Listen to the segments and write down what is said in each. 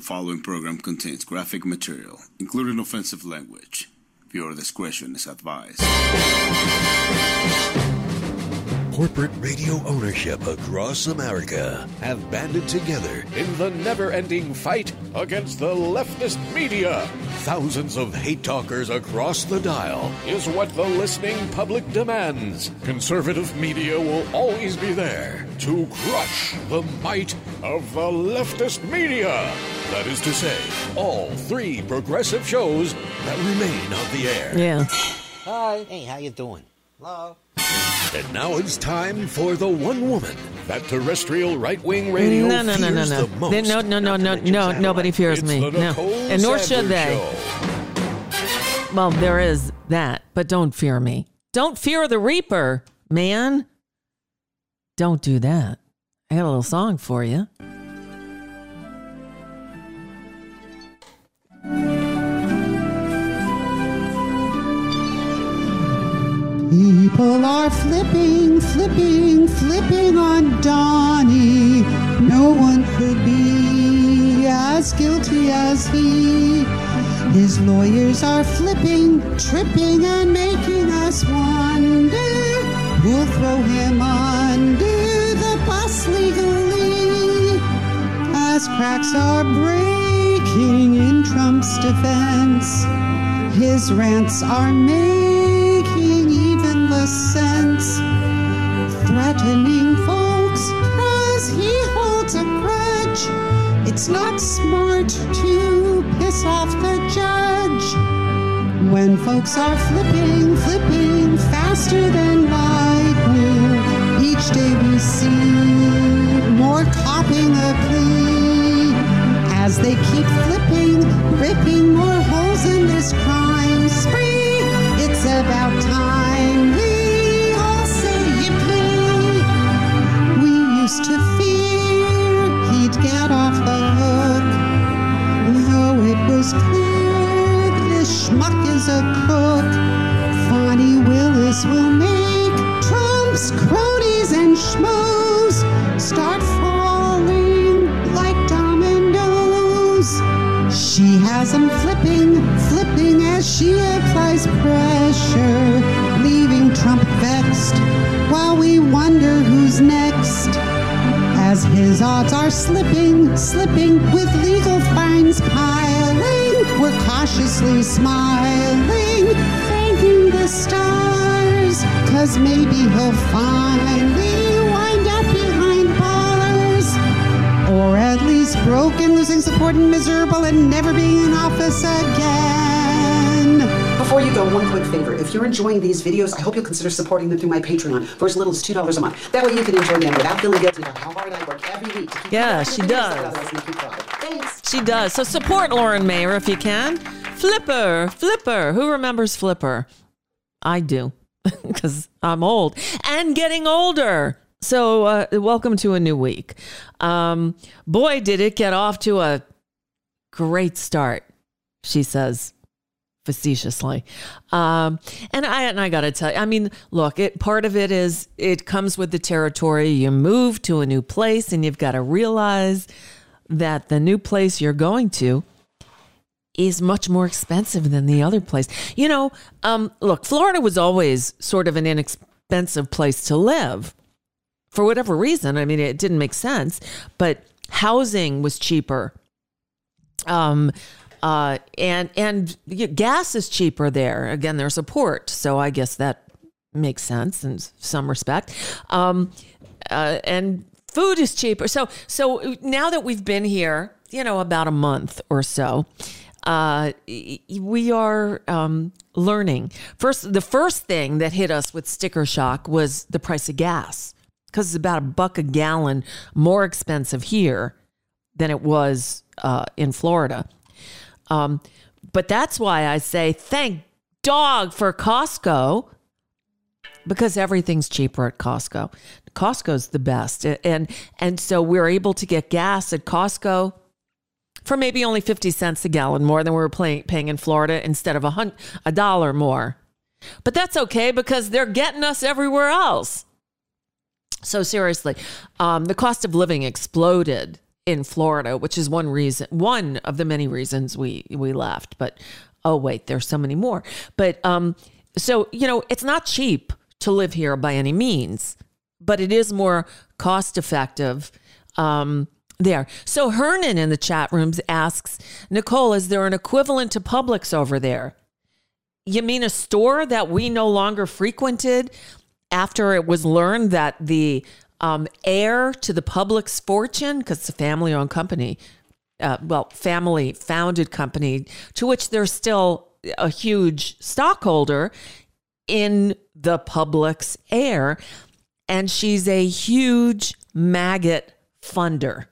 The following program contains graphic material, including offensive language. Viewer discretion is advised. Corporate radio ownership across America have banded together in the never ending fight against the leftist media. Thousands of hate talkers across the dial is what the listening public demands. Conservative media will always be there to crush the might of the leftist media. That is to say, all three progressive shows that remain on the air. Yeah. Hi. Hey, how you doing? Hello. And now it's time for the one woman that terrestrial right wing radio No, no, no, no, no. the most. No, no, no, no, no. Nobody fears me. No, and nor should they. Well, there is that, but don't fear me. Don't fear the Reaper, man. Don't do that. I got a little song for you. People are flipping, flipping, flipping on Donnie. No one could be as guilty as he. His lawyers are flipping, tripping, and making us wonder who'll throw him under the bus legally. As cracks are breaking in Trump's defense, his rants are making sense. Threatening folks cause he holds a grudge. It's not smart to piss off the judge. When folks are flipping, flipping faster than lightning, each day we see more copping a plea. As they keep flipping, ripping more holes in this crime spree, it's about time a crook. Fani Willis will make Trump's cronies and schmoes start falling like dominoes. She has them flipping, flipping as she applies pressure, leaving Trump vexed while we wonder who's next. As his odds are slipping, slipping with legal fines piling, we're cautiously smiling, thanking the stars, cause maybe he'll finally wind up behind bars. Or at least broken, losing support and miserable and never being in office again. Before you go, one quick favor. If you're enjoying these videos, I hope you'll consider supporting them through my Patreon for as little as $2 a month. That way you can enjoy them without feeling guilty about how hard I work every week to keep Yeah, she does. She does. So support Lauren Mayer if you can. Flipper, Flipper. Who remembers Flipper? I do because I'm old and getting older. So, uh, welcome to a new week. Um, boy, did it get off to a great start, she says facetiously. Um, and I and I got to tell you, I mean, look, it part of it is it comes with the territory. You move to a new place, and you've got to realize that the new place you're going to is much more expensive than the other place. You know, um, look, Florida was always sort of an inexpensive place to live for whatever reason. I mean, it didn't make sense, but housing was cheaper. Um, uh, and and gas is cheaper there. Again, there's a port, so I guess that makes sense in some respect. Um, uh, and food is cheaper. So so now that we've been here, you know, about a month or so, uh, we are um, learning. First, the first thing that hit us with sticker shock was the price of gas because it's about a buck a gallon more expensive here than it was uh, in Florida. Um, but that's why I say thank dog for Costco because everything's cheaper at Costco. Costco's the best, and and so we're able to get gas at Costco for maybe only fifty cents a gallon more than we were paying paying in Florida instead of a a dollar more. But that's okay because they're getting us everywhere else. So seriously, um, the cost of living exploded in Florida, which is one reason, one of the many reasons we we left. But oh wait, there's so many more. But um, so you know, it's not cheap to live here by any means, but it is more cost effective. Um, there. So Hernan in the chat rooms asks, Nicole, is there an equivalent to Publix over there? You mean a store that we no longer frequented after it was learned that the um, heir to the Publix fortune, because it's a family owned company, uh, well, family founded company, to which there's still a huge stockholder in the Publix heir. And she's a huge maggot funder.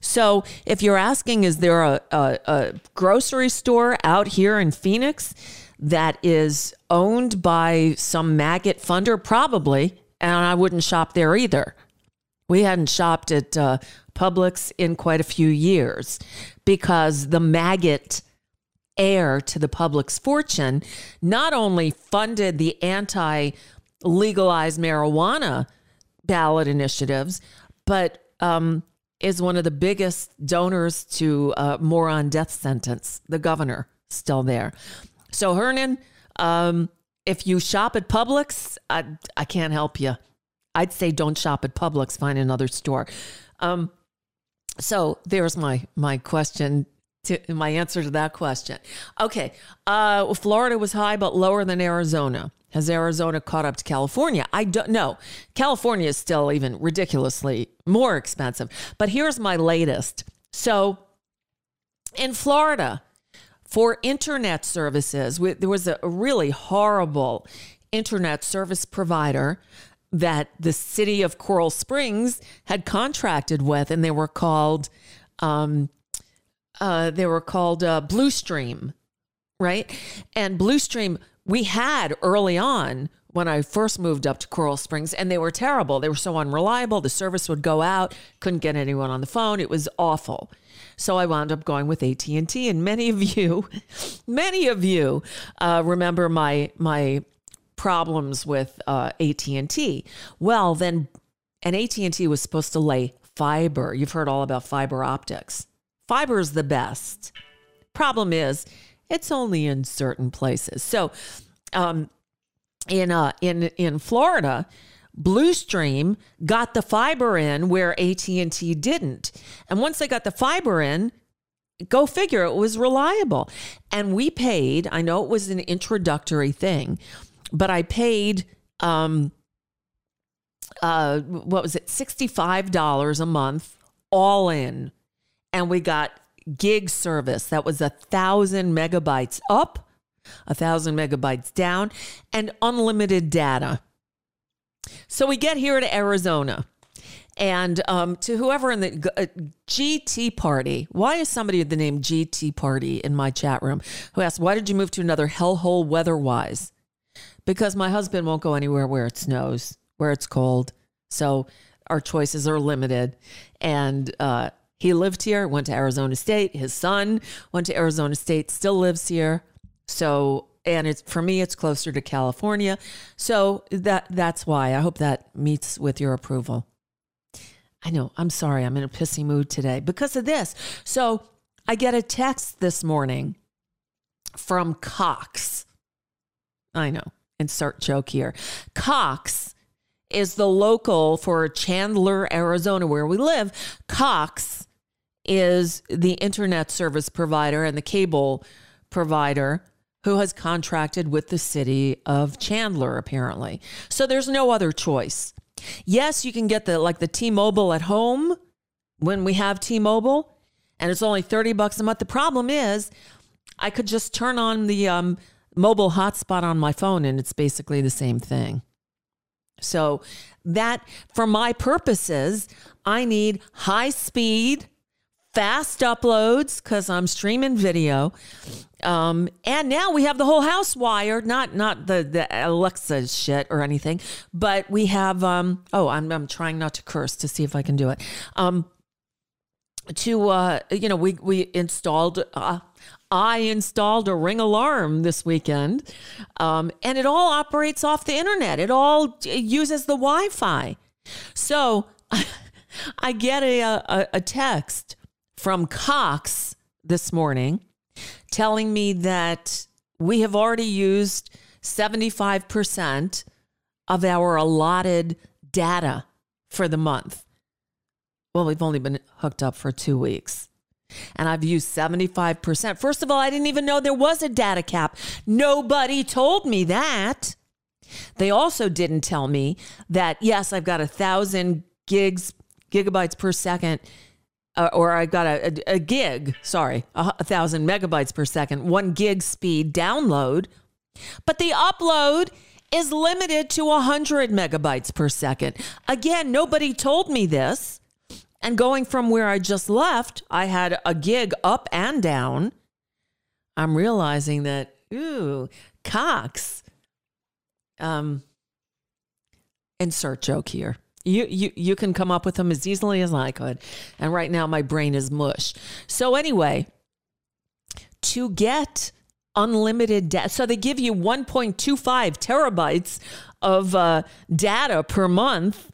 So, if you're asking, is there a, a, a, grocery store out here in Phoenix that is owned by some maggot funder? Probably. And I wouldn't shop there either. We hadn't shopped at uh, Publix in quite a few years because the maggot heir to the Publix fortune not only funded the anti legalized marijuana ballot initiatives, but um, is one of the biggest donors to uh, moron death sentence. The governor still there. So Hernan, um, if you shop at Publix, I, I can't help you. I'd say don't shop at Publix. Find another store. Um, so there's my my question. To, my answer to that question. Okay, uh, Florida was high but lower than Arizona. Has Arizona caught up to California? I don't know. California is still even ridiculously more expensive. But here's my latest. So in Florida, for internet services, there was a really horrible internet service provider that the city of Coral Springs had contracted with, and they were called um, uh, they were called uh, Bluestream, right? And Bluestream we had early on when I first moved up to Coral Springs, and they were terrible. They were so unreliable. The service would go out, couldn't get anyone on the phone. It was awful. So I wound up going with AT and T. And many of you, many of you, uh, remember my my problems with uh, AT and T. Well, then, and AT and T was supposed to lay fiber. You've heard all about fiber optics. Fiber is the best. Problem is, it's only in certain places. So, um, in uh, in in Florida, Bluestream got the fiber in where AT and T didn't, and once they got the fiber in, go figure, it was reliable. And we paid. I know it was an introductory thing, but I paid. Um, uh, what was it? Sixty five dollars a month, all in, and we got gig service that was a thousand megabytes up, a thousand megabytes down, and unlimited data. So we get here to Arizona. And um, to whoever in the uh, GT party, why is somebody with the name GT party in my chat room who asked, Why did you move to another hellhole weather wise? Because my husband won't go anywhere where it snows, where it's cold. So our choices are limited. And uh, he lived here, went to Arizona State. His son went to Arizona State, still lives here. So, and it's for me, it's closer to California. So that that's why. I hope that meets with your approval. I know. I'm sorry. I'm in a pissy mood today because of this. So I get a text this morning from Cox. I know. Insert joke here. Cox is the local for Chandler, Arizona, where we live. Cox is the internet service provider and the cable provider who has contracted with the city of Chandler, apparently. So there's no other choice. Yes, you can get the like the T-Mobile at home when we have T-Mobile, and it's only 30 bucks a month. The problem is I could just turn on the um, mobile hotspot on my phone and it's basically the same thing. So that for my purposes, I need high speed fast uploads because I'm streaming video. Um, and now we have the whole house wired, not not the the Alexa shit or anything, but we have. Um, oh, I'm I'm trying not to curse to see if I can do it. Um, to uh, you know, we we installed. Uh, I installed a ring alarm this weekend, um, and it all operates off the internet. It all uses the Wi-Fi. So I get a, a, a text from Cox this morning telling me that we have already used 75% of our allotted data for the month. Well, we've only been hooked up for two weeks. And I've used 75%. First of all, I didn't even know there was a data cap. Nobody told me that. They also didn't tell me that, yes, I've got a thousand gigs, gigabytes per second, uh, or I got a, a, a gig, sorry, a, a thousand megabytes per second, one gig speed download. But the upload is limited to a 100 megabytes per second. Again, nobody told me this. And going from where I just left, I had a gig up and down. I'm realizing that, ooh, Cox. Um, insert joke here. You, you you can come up with them as easily as I could. And right now my brain is mush. So anyway, to get unlimited data, so they give you 1.25 terabytes of uh, data per month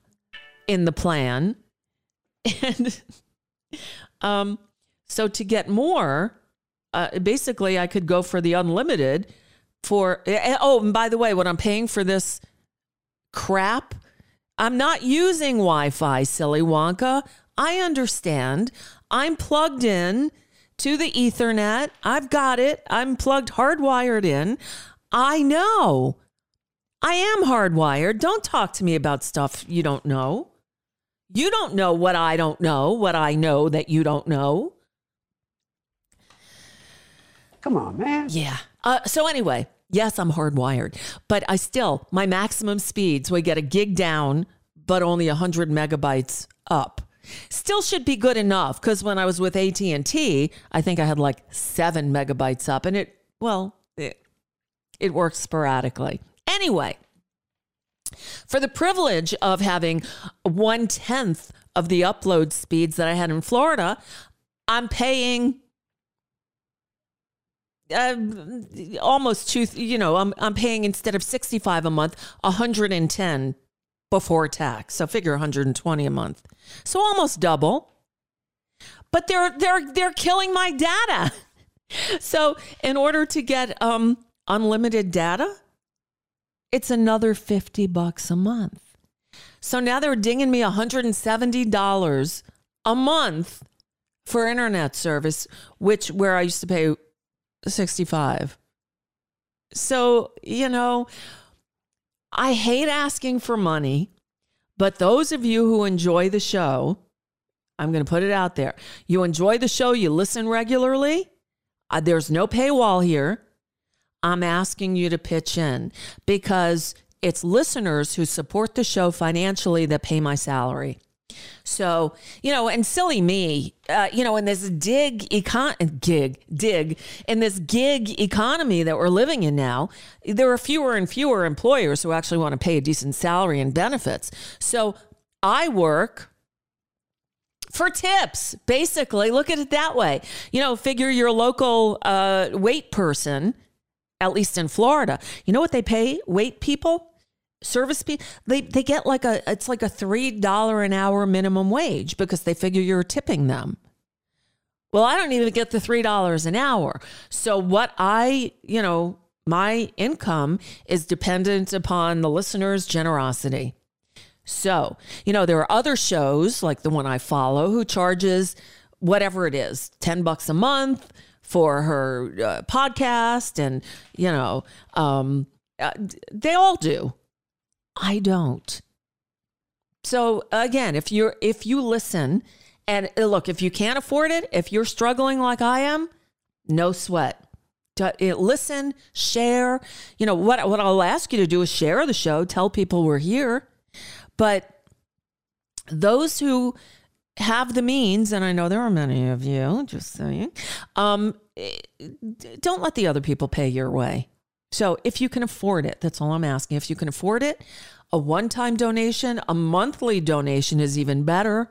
in the plan. And um, so to get more, uh, basically, I could go for the unlimited. For oh, and by the way, what I'm paying for this crap, I'm not using Wi-Fi, silly Wonka. I understand. I'm plugged in to the Ethernet. I've got it. I'm plugged, hardwired in. I know. I am hardwired. Don't talk to me about stuff you don't know. You don't know what I don't know, what I know that you don't know. Come on, man. Yeah. Uh, so anyway, yes, I'm hardwired, but I still my maximum speeds. We get a gig down, but only 100 megabytes up. Still should be good enough because when I was with AT and T, I think I had like seven megabytes up, and it well, it, it works sporadically. Anyway, for the privilege of having one tenth of the upload speeds that I had in Florida, I'm paying uh, almost two, you know, I'm, I'm paying instead of 65 a month, 110 before tax. So figure 120 a month. So almost double. But they're they're they're killing my data. So in order to get um unlimited data, it's another 50 bucks a month. So now they're dinging me $170 a month for internet service, which where I used to pay 65. So, you know, I hate asking for money, but those of you who enjoy the show, I'm going to put it out there. You enjoy the show, you listen regularly. Uh, there's no paywall here. I'm asking you to pitch in because it's listeners who support the show financially that pay my salary. So, you know, and silly me, uh, you know, in this dig econ gig dig in this gig economy that we're living in now, there are fewer and fewer employers who actually want to pay a decent salary and benefits. So, I work for tips, basically. Look at it that way. You know, figure your local uh, wait person, at least in Florida. You know what they pay wait people? Service people they they get like a it's like a three dollar an hour minimum wage because they figure you're tipping them. Well i don't even get the three dollars an hour. So what i you know my income is dependent upon the listener's generosity. So you know there are other shows like the one i follow who charges whatever it is 10 bucks a month for her uh, podcast and you know um, uh, they all do I don't. So again, if you're if you listen and uh, look, if you can't afford it, if you're struggling like I am, no sweat. Uh, listen, share. You know what? What I'll ask you to do is share the show. Tell people we're here. But those who have the means, and I know there are many of you, just saying, um, eh, don't let the other people pay your way. So if you can afford it, that's all I'm asking. If you can afford it, a one time donation, a monthly donation is even better.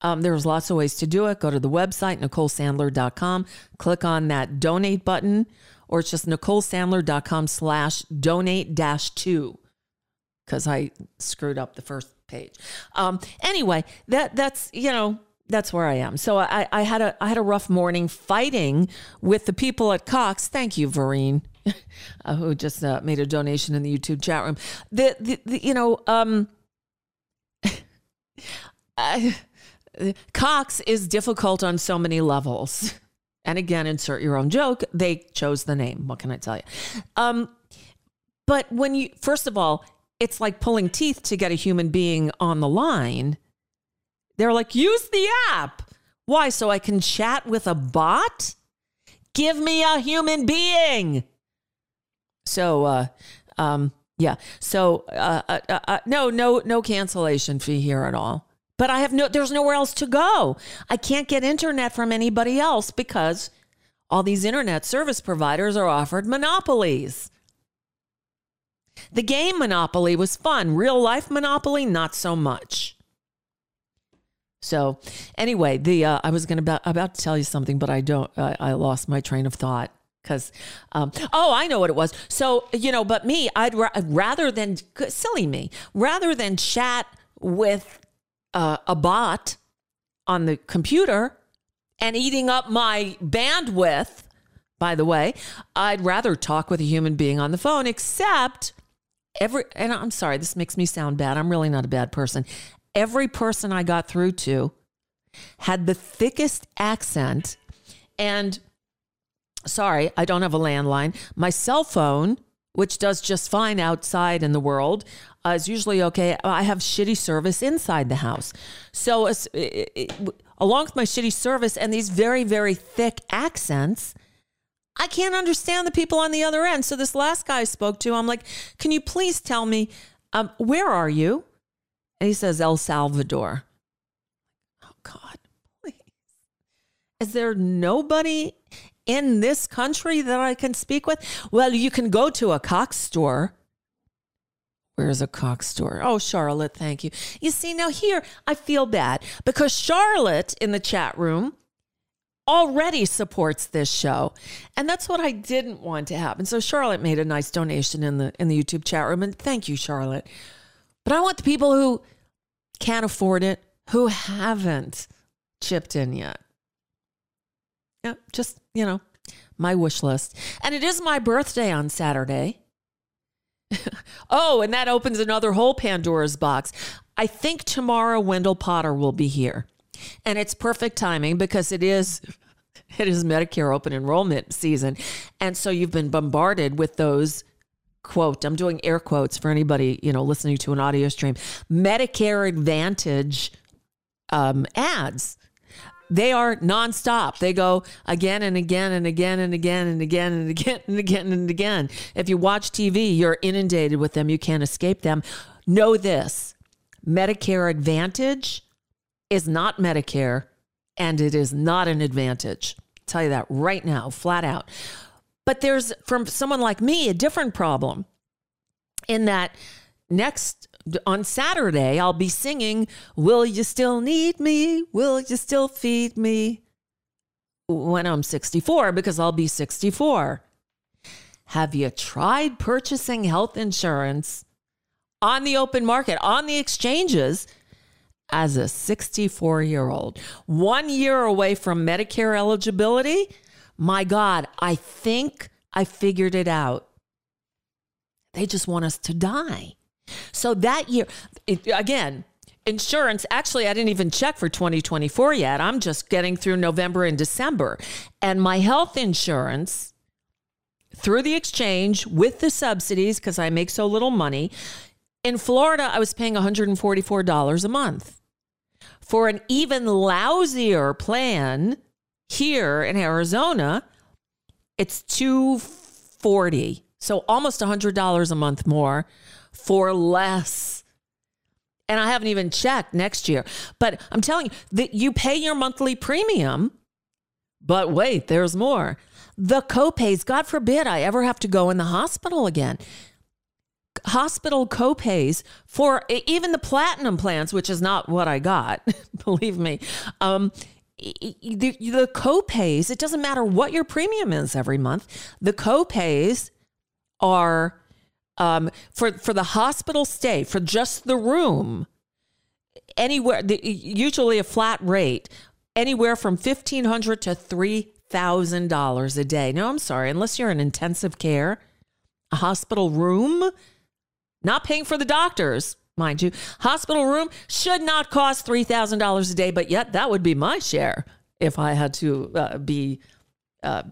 Um, there's lots of ways to do it. Go to the website, NicoleSandler.com, click on that donate button, or it's just NicoleSandler.com slash donate dash two, because I screwed up the first page. Um, anyway, that that's you know that's where I am. So I, I had a I had a rough morning fighting with the people at Cox. Thank you, Vereen, uh, who just uh, made a donation in the YouTube chat room. The, the, the you know um, I, Cox is difficult on so many levels. And again, insert your own joke. They chose the name. What can I tell you? Um, but when you, first of all, it's like pulling teeth to get a human being on the line. They're like, use the app. Why? So I can chat with a bot? Give me a human being. So, uh, um, yeah. So, uh, uh, uh, uh no, no, no cancellation fee here at all. But I have no, there's nowhere else to go. I can't get internet from anybody else because all these internet service providers are offered monopolies. The game Monopoly was fun. Real life Monopoly, not so much. So, anyway, the uh, I was going to about, about to tell you something, but I don't. Uh, I lost my train of thought because um, oh i know what it was so you know but me i'd ra- rather than silly me rather than chat with uh, a bot on the computer and eating up my bandwidth, by the way, I'd rather talk with a human being on the phone, except every, and I'm sorry, this makes me sound bad. I'm really not a bad person. Every person I got through to had the thickest accent. And sorry, I don't have a landline. My cell phone, which does just fine outside in the world, uh, is usually okay. I have shitty service inside the house. So, it, it, along with my shitty service and these very, very thick accents, I can't understand the people on the other end. So, this last guy I spoke to, I'm like, can you please tell me, um, where are you? And he says, El Salvador. Oh, God, please. Is there nobody in this country that I can speak with? Well, you can go to a Cox store Where's a Cox store? Oh, Charlotte, thank you. You see, now here I feel bad because Charlotte in the chat room already supports this show. And that's what I didn't want to happen. So Charlotte made a nice donation in the in the YouTube chat room and thank you Charlotte. But I want the people who can't afford it, who haven't chipped in yet. Yeah, just, you know, my wish list. And it is my birthday on Saturday. oh, and that opens another whole Pandora's box. I think tomorrow Wendell Potter will be here. And it's perfect timing because it is it is Medicare open enrollment season. And so you've been bombarded with those quote, I'm doing air quotes for anybody, you know, listening to an audio stream, Medicare Advantage um, ads they are nonstop. They go again and again and again and again and again and again and again and again. If you watch TV, you're inundated with them. You can't escape them. Know this Medicare Advantage is not Medicare and it is not an advantage. I'll tell you that right now, flat out. But there's, from someone like me, a different problem in that next on Saturday, I'll be singing, Will You Still Need Me? Will You Still Feed Me? When I'm 64, because I'll be 64. Have you tried purchasing health insurance on the open market, on the exchanges, as a 64 year old? One year away from Medicare eligibility? My God, I think I figured it out. They just want us to die. So that year, it, again, insurance, actually, I didn't even check for 2024 yet. I'm just getting through November and December. And my health insurance through the exchange with the subsidies, because I make so little money, in Florida, I was paying $144 a month. For an even lousier plan here in Arizona, it's 240 so almost $100 a month more for less. And I haven't even checked next year. But I'm telling you that you pay your monthly premium, but wait, there's more. The copays, God forbid I ever have to go in the hospital again. Hospital copays for even the platinum plans, which is not what I got, believe me. Um, the, the copays, it doesn't matter what your premium is every month, the copays are um, for for the hospital stay for just the room anywhere, the, usually a flat rate, anywhere from fifteen hundred to three thousand dollars a day. No, I'm sorry, unless you're in intensive care, a hospital room, not paying for the doctors, mind you, hospital room should not cost three thousand dollars a day. But yet, that would be my share if I had to uh, be uh,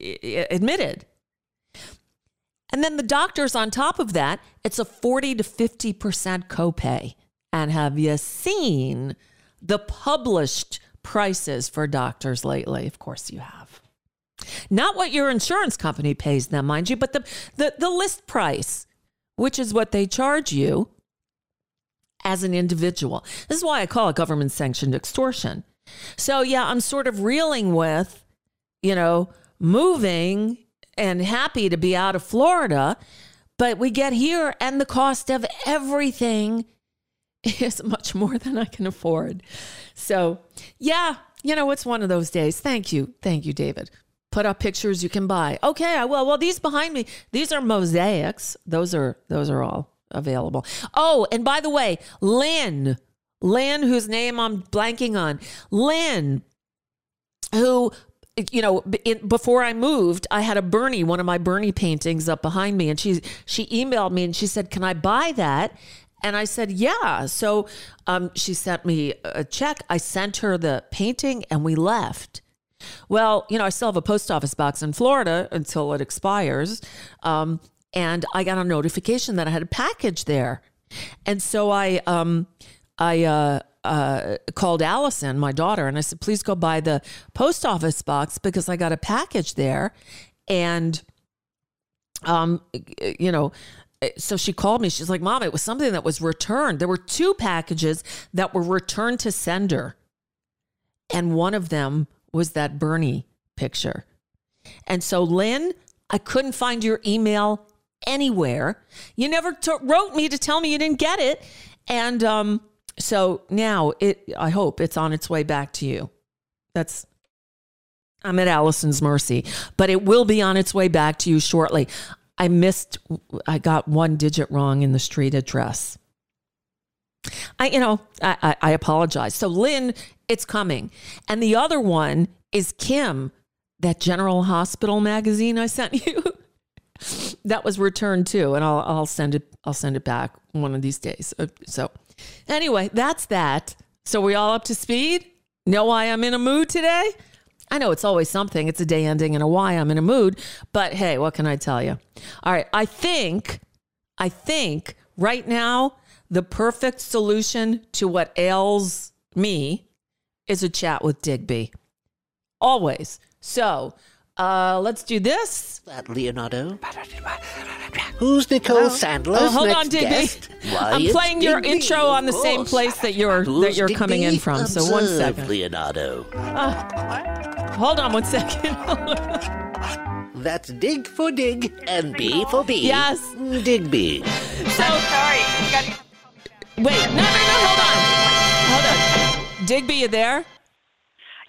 admitted. And then the doctors, on top of that, it's a 40 to 50% copay. And have you seen the published prices for doctors lately? Of course you have. Not what your insurance company pays them, mind you, but the, the, the list price, which is what they charge you as an individual. This is why I call it government sanctioned extortion. So, yeah, I'm sort of reeling with, you know, moving and happy to be out of Florida. But we get here and the cost of everything is much more than I can afford. So, yeah, you know, it's one of those days. Thank you. Thank you, David. Put up pictures you can buy. Okay, I will. Well, these behind me, these are mosaics. Those are those are all available. Oh, and by the way, Lynn, Lynn, whose name I'm blanking on, Lynn, who you know, before I moved, I had a Bernie, one of my Bernie paintings up behind me, and she she emailed me and she said, "Can I buy that?" And I said, "Yeah." So um, she sent me a check. I sent her the painting, and we left. Well, you know, I still have a post office box in Florida until it expires, um, and I got a notification that I had a package there, and so I um, I uh, uh, called Allison, my daughter, and I said, please go buy the post office box because I got a package there. And, um, you know, so she called me. She's like, Mom, it was something that was returned. There were two packages that were returned to sender. And one of them was that Bernie picture. And so, Lynn, I couldn't find your email anywhere. You never t- wrote me to tell me you didn't get it. And, um, so now it I hope it's on its way back to you. That's I'm at Allison's mercy, but it will be on its way back to you shortly. I missed I got one digit wrong in the street address. I you know, I, I, I apologize. So Lynn, it's coming. And the other one is Kim, that General Hospital magazine I sent you. that was returned too, and I'll I'll send it I'll send it back one of these days. Uh, so Anyway, that's that. So we all up to speed? Know why I'm in a mood today? I know it's always something. It's a day ending and a why I'm in a mood, but hey, what can I tell you? All right, I think I think right now the perfect solution to what ails me is a chat with Digby. Always. So, uh, let's do this. That Leonardo. Who's Nicole Hello? Sandler's Oh, hold next on, Digby. guest? Why, I'm it's playing your intro on the of same place that you're Who's that you're coming in Digby? from. So one second, Observe, second. Leonardo. Hold on one second. That's dig for dig and B for B. Yes. Digby. So sorry. Wait, no, no, no, hold on. Hold on. Digby, you there?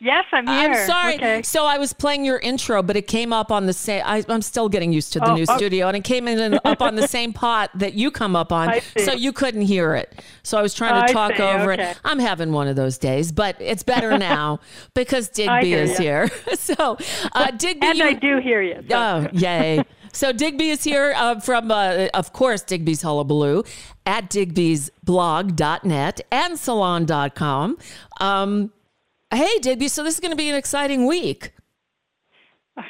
Yes, I'm here. I'm sorry. Okay. So I was playing your intro, but it came up on the same. I, I'm still getting used to the Oh, new oh. studio, and it came in up on the same pot that you come up on, so you couldn't hear it. So I was trying to talk over okay. it. I'm having one of those days, but it's better now because Digby is ya. here. so uh, Digby, and you- I do hear you. so- Oh, yay. So Digby is here uh, from, uh, of course, Digby's Hullabaloo at digby'sblog.net and salon.com. Um, hey, Digby, so this is going to be an exciting week.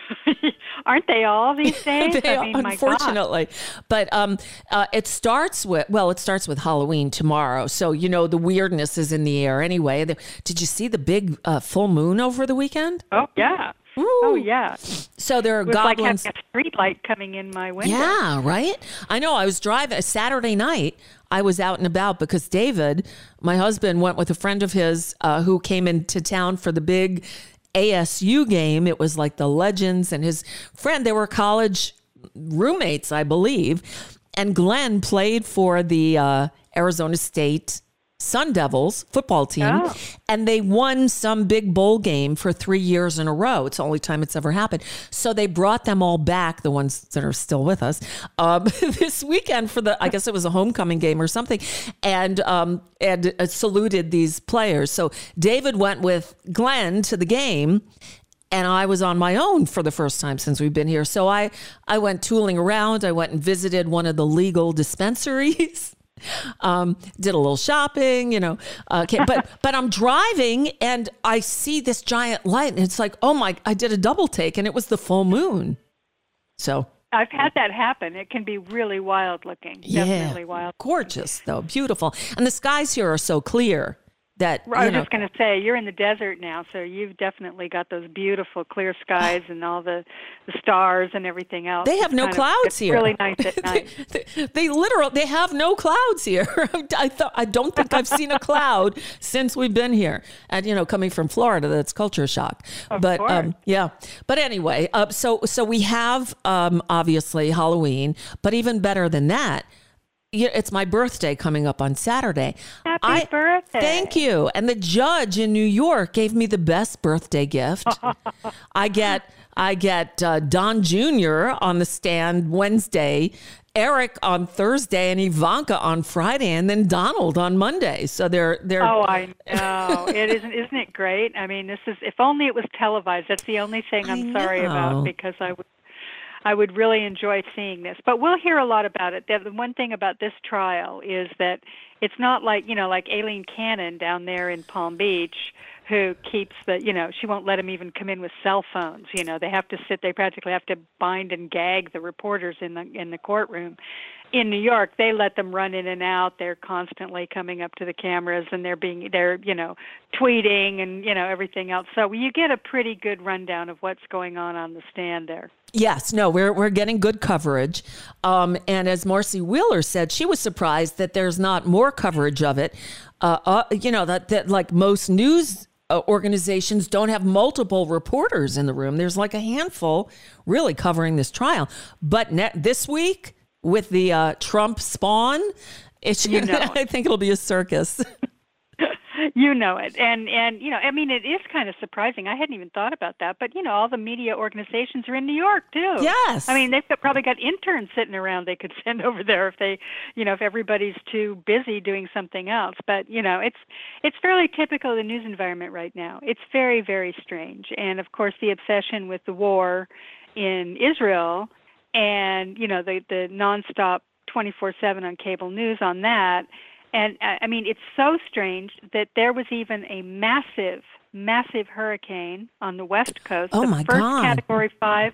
Aren't they all these days? They I mean, unfortunately. But um, uh, it starts with, well, it starts with Halloween tomorrow. So, you know, the weirdness is in the air anyway. The- did you see the big uh, full moon over the weekend? Oh yeah. Oh yeah. So there are It was goblins. like having a street light coming in my window. Yeah, right? I know. I was driving Saturday night. I was out and about because David, my husband, went with a friend of his uh, who came into town for the big ASU game. It was like the Legends and his friend. They were college roommates, I believe. And Glenn played for the uh, Arizona State Sun Devils football team, Oh. and they won some big bowl game for three years in a row. It's the only time it's ever happened. So they brought them all back, the ones that are still with us, um, this weekend for the, I guess it was a homecoming game or something, and um, and uh, saluted these players. So David went with Glenn to the game, and I was on my own for the first time since we've been here. So I I went tooling around. I went and visited one of the legal dispensaries. Um, did a little shopping, you know. Uh, okay, but but I'm driving and I see this giant light, and it's like, oh my! I did a double take, and it was the full moon. So I've had that happen. It can be really wild looking. Definitely yeah, wild. gorgeous though, beautiful, and the skies here are so clear that I was know, just going to say, you're in the desert now, so you've definitely got those beautiful clear skies and all the, the stars and everything else. They have It's no of- clouds it's here. Really nice at night. they, they literally they have no clouds here. I thought I don't think I've seen a cloud since we've been here. And you know, coming from Florida, that's culture shock. but um, course. yeah. But anyway, uh, so so we have um, obviously Halloween, but even better than that. Yeah, It's my birthday coming up on Saturday. Happy I- birthday. Thank you. And the judge in New York gave me the best birthday gift. I get I get uh, Don Jr. on the stand Wednesday, Eric on Thursday, and Ivanka on Friday, and then Donald on Monday. So they're they're Oh, I know. it isn't isn't it great? I mean, this is if only it was televised. That's the only thing I'm sorry about because I would I would really enjoy seeing this. But we'll hear a lot about it. The one thing about this trial is that it's not like, you know, like Aileen Cannon down there in Palm Beach who keeps the, you know, she won't let them even come in with cell phones. You know, they have to sit they practically have to bind and gag the reporters in the in the courtroom in New York, they let them run in and out. They're constantly coming up to the cameras and they're being they're, you know, tweeting and, you know, everything else. So you get a pretty good rundown of what's going on on the stand there. Yes, no, we're we're getting good coverage. Um, and as Marcy Wheeler said, she was surprised that there's not more coverage of it. Uh, uh, you know that that like most news uh, organizations don't have multiple reporters in the room. There's like a handful really covering this trial. But this week with the uh, Trump spawn, it's, You know. I think it'll be a circus. You know it. And and you know, I mean it is kind of surprising. I hadn't even thought about that, but you know, all the media organizations are in New York too. Yes. I mean, they've got, probably got interns sitting around they could send over there if they, you know, if everybody's too busy doing something else. But, you know, it's it's fairly typical of the news environment right now. It's very very strange. And of course, the obsession with the war in Israel and, you know, the the nonstop 24/7 on cable news on that and uh, I mean, it's so strange that there was even a massive, massive hurricane on the west coast. Oh, the my first God. Category five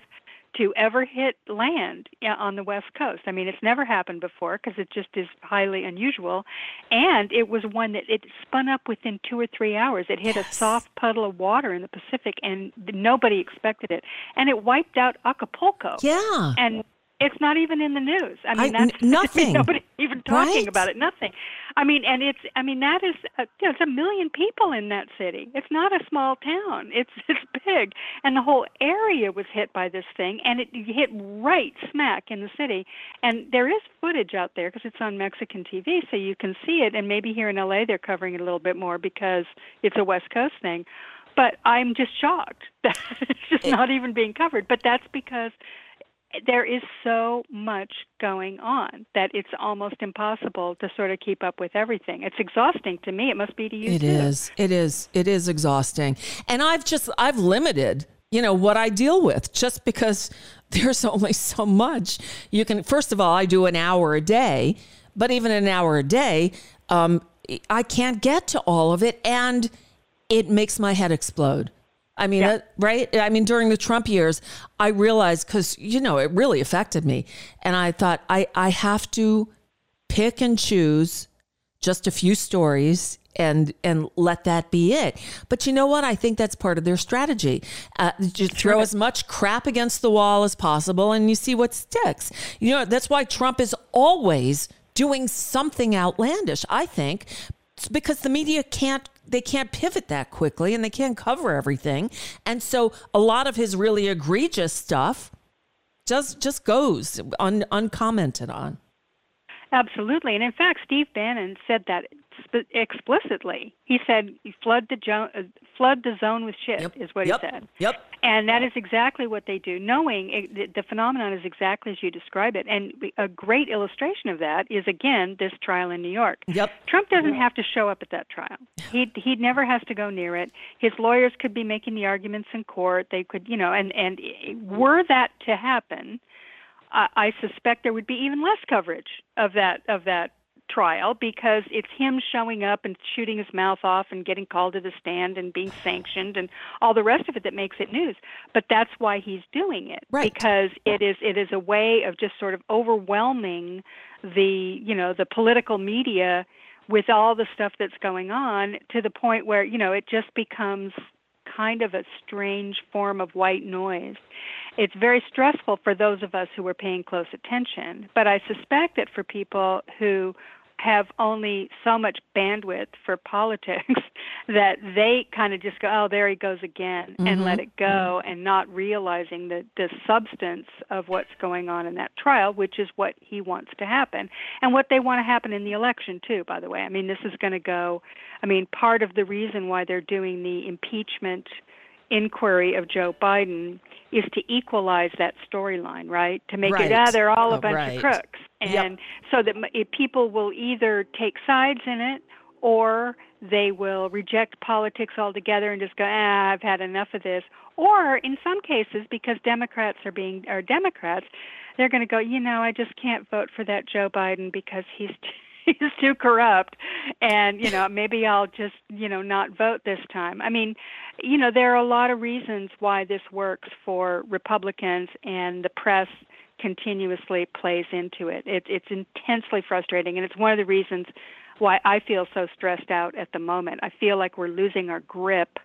to ever hit land on the west coast. I mean, it's never happened before because it just is highly unusual, and it was one that it spun up within two or three hours. It hit a soft puddle of water in the Pacific, and nobody expected it, and it wiped out Acapulco. Yeah. and it's not even in the news. I mean, I- that's nothing. Nobody even talking Right? about it. Nothing. I mean, and it's. I mean, that is. A, you know, it's a million people in that city. It's not a small town. It's it's big, and the whole area was hit by this thing, and it hit right smack in the city. And there is footage out there because it's on Mexican TV, so you can see it. And maybe here in LA they're covering it a little bit more because it's a West Coast thing. But I'm just shocked that it's just not even being covered. But that's because there is so much going on that it's almost impossible to sort of keep up with everything. It's exhausting to me. It must be to you It too. is. It is. It is exhausting. And I've just I've limited, you know, what I deal with just because there's only so much. You can first of all, I do an hour a day, but even an hour a day, um, I can't get to all of it and it makes my head explode. I mean, Yeah. that, right? I mean, during the Trump years, I realized because, you know, it really affected me. And I thought, I, I have to pick and choose just a few stories and and let that be it. But you know what? I think that's part of their strategy. Uh, just throw as much crap against the wall as possible, and you see what sticks. You know that's why Trump is always doing something outlandish. I think It's because the media can't they can't pivot that quickly and they can't cover everything, and so a lot of his really egregious stuff just just goes un, uncommented on. Absolutely. And in fact, Steve Bannon said that explicitly. He said, "Flood the jo- uh, flood the zone with shit," Yep. is what Yep. he said. Yep. And that is exactly what they do, knowing it, the, the phenomenon is exactly as you describe it. And a great illustration of that is again this trial in New York. Yep. Trump doesn't have to show up at that trial. He he never has to go near it. His lawyers could be making the arguments in court. They could, you know, and and were that to happen, I, I suspect there would be even less coverage of that of that trial because it's him showing up and shooting his mouth off and getting called to the stand and being sanctioned and all the rest of it that makes it news. But that's why he's doing it Right. because it is it is a way of just sort of overwhelming the you know the political media with all the stuff that's going on to the point where you know it just becomes kind of a strange form of white noise. It's very stressful for those of us who are paying close attention, but I suspect that for people who have only so much bandwidth for politics that they kind of just go, oh, there he goes again, and mm-hmm. let it go, mm-hmm. and not realizing the, the substance of what's going on in that trial, which is what he wants to happen, and what they want to happen in the election, too, by the way. I mean, this is going to go, I mean, part of the reason why they're doing the impeachment inquiry of Joe Biden is to equalize that storyline, right? To make Right. it, ah, they're all a Oh, bunch right. of crooks. Yep. And so that people will either take sides in it or they will reject politics altogether and just go, ah, I've had enough of this. Or in some cases, because Democrats are being are Democrats, they're going to go, you know, I just can't vote for that Joe Biden because he's he's too corrupt, and you know maybe I'll just you know not vote this time. I mean, you know, there are a lot of reasons why this works for Republicans, and the press continuously plays into it. it it's intensely frustrating, and it's one of the reasons why I feel so stressed out at the moment. I feel like we're losing our grip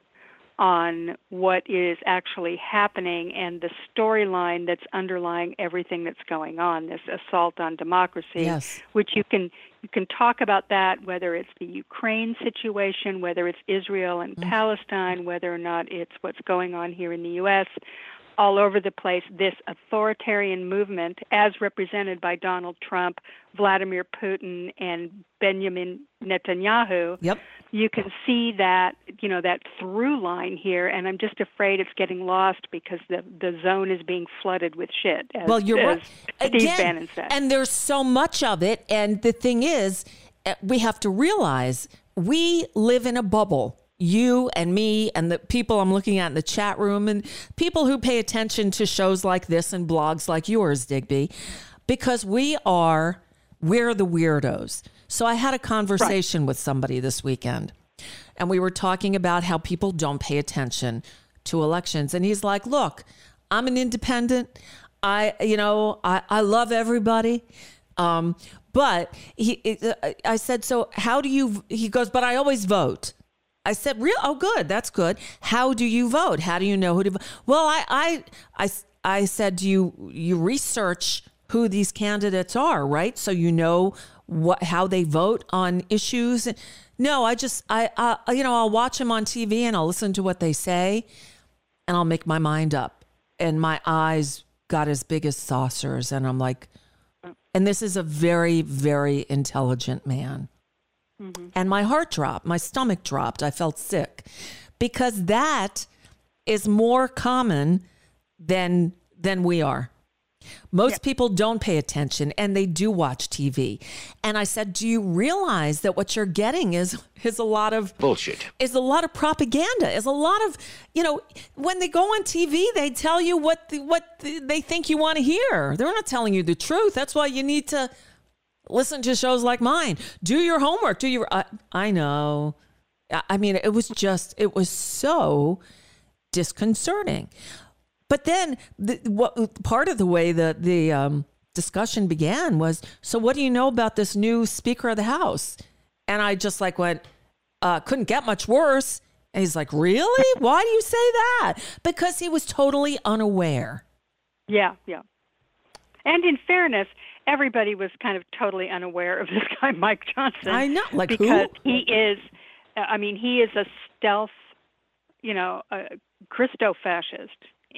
on what is actually happening and the storyline that's underlying everything that's going on this assault on democracy Yes. which you can you can talk about that whether it's the Ukraine situation whether it's Israel and mm. Palestine whether or not it's what's going on here in the US all over the place this authoritarian movement as represented by Donald Trump, Vladimir Putin and Benjamin Netanyahu Yep. you can see that you know that through line here and i'm just afraid it's getting lost because the the zone is being flooded with shit as, Well, you're as right. steve Again, bannon said and there's so much of it. And the thing is, uh, we have to realize we live in a bubble. You and me and the people I'm looking at in the chat room and people who pay attention to shows like this and blogs like yours, Digby, because we are, we're the weirdos. So I had a conversation with somebody this weekend and we were talking about how people don't pay attention to elections. And he's like, look, I'm an independent. I, you know, I, I love everybody. Um, but he, it, I said, so how do you, he goes, but I always vote. I said, real? Oh, good. That's good. How do you vote? How do you know who to vote? Well, I, I, I, I said, do you, you research who these candidates are, right? So you know what, how they vote on issues. No, I just, I, uh, you know, I'll watch them on TV and I'll listen to what they say and I'll make my mind up. And my eyes got as big as saucers. And I'm like, and this is a very, very intelligent man. Mm-hmm. And my heart dropped, my stomach dropped. I felt sick because that is more common than than we are. Most people don't pay attention and they do watch TV. And I said, "Do you realize that what you're getting is is a lot of Bullshit. is a lot of propaganda. Is a lot of, you know, when they go on TV, they tell you what the, what the, they think you want to hear. They're not telling you the truth. That's why you need to listen to shows like mine. Do your homework. Do your. I, I know. I mean, it was just. It was so disconcerting. But then, the, what part of the way that the um, discussion began was, so what do you know about this new Speaker of the House? And I just like went, uh, couldn't get much worse. And he's like, really? Why do you say that? Because he was totally unaware. yeah yeah and in fairness everybody was kind of totally unaware of this guy mike johnson I know, like who? because he is i mean he is a stealth you know a christo fascist